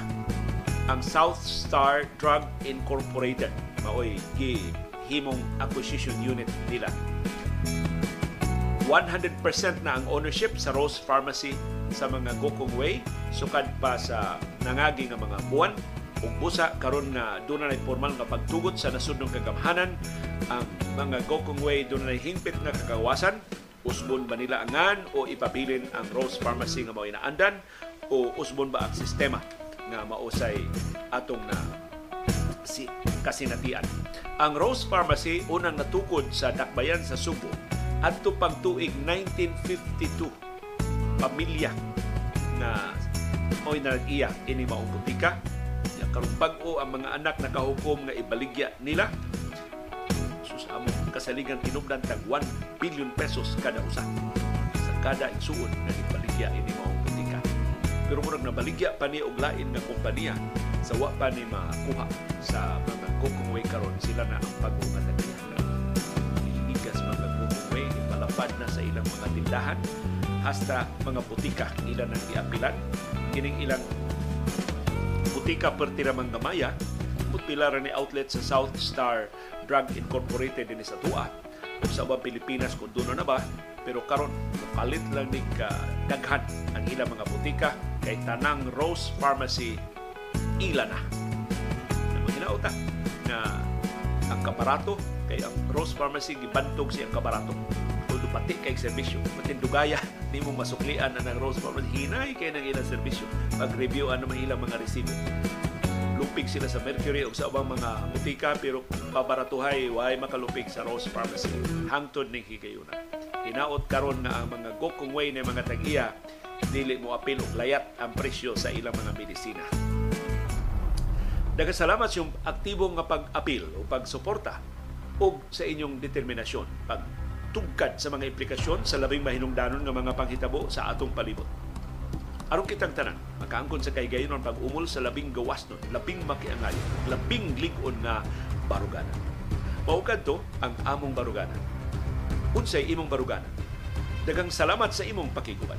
A: Ang South Star Drug Incorporated. Maoy gihimong acquisition unit nila. 100% na ang ownership sa Rose Pharmacy sa mga Gokong Way. Sukad pa sa nangagi nga mga buwan. Ug busa karon nga doon na formal nga pagtugot sa nasudnong kagamhanan. Ang mga Gokong Way doon na hingpit nga kagawasan. Usbon ba nila angan o ipabilin ang Rose Pharmacy nga mao inaandan o usbon ba ang sistema nga mausay atong na si kasinatian. Ang Rose Pharmacy unang natukod sa dakbayan sa Subo adto pang tuig 1952 pamilya na oy nag-iya ini maong butika ya karon bag-o ang mga anak nakahukom nga ibaligya nila. Sus amo kasaligan tinubdan tag 1 billion pesos kada usa. Sa kada igsuon nga ibaligya ini maong pero murag nabaligya pa ni og lain nga kompanya sa wa pa ni makuha sa mga kukuway karon sila na ang pag-unga palapad na sa ilang mga tindahan. Hasta mga butika ilan ang giapilan kining ilang butika pertira gamaya putpilaran ni outlet sa South Star Drug Incorporated din sa Tua sa ubang Pilipinas kung doon na ba pero karon kalit lang ni ka daghan ang ilang mga butika kay tanang Rose Pharmacy ila na maginauta na ang kabarato kay ang Rose Pharmacy gibantog siyang kabarato pati kay serbisyo. Matindugaya di mo masuklian na ng Rose Pharmacy. Hinay kayo ng ilang serbisyo. Pag-review ano man ilang mga resibo. Lupig sila sa Mercury o sa ubang mga butika pero pabaratuhay why makalupig sa Rose Pharmacy. Hangtod ning higayuna. Hinaot karon nga ang mga gokong way ng mga tag-iya dili mo apil og layat ang presyo sa ilang mga medisina. Daghang salamat sa yung aktibong nga pag-apil o pagsuporta o sa inyong determinasyon pag sa mga implikasyon sa labing mahinungdanon nga mga panghitabo sa atong palibot. Aron kitang tanan, makaangkon sa kaygayon pag-umol sa labing gawas nun, labing makiangayon, labing ligon nga barugana. Maukad to ang among barugana. Unsay imong barugana. Dagang salamat sa imong pakiguban.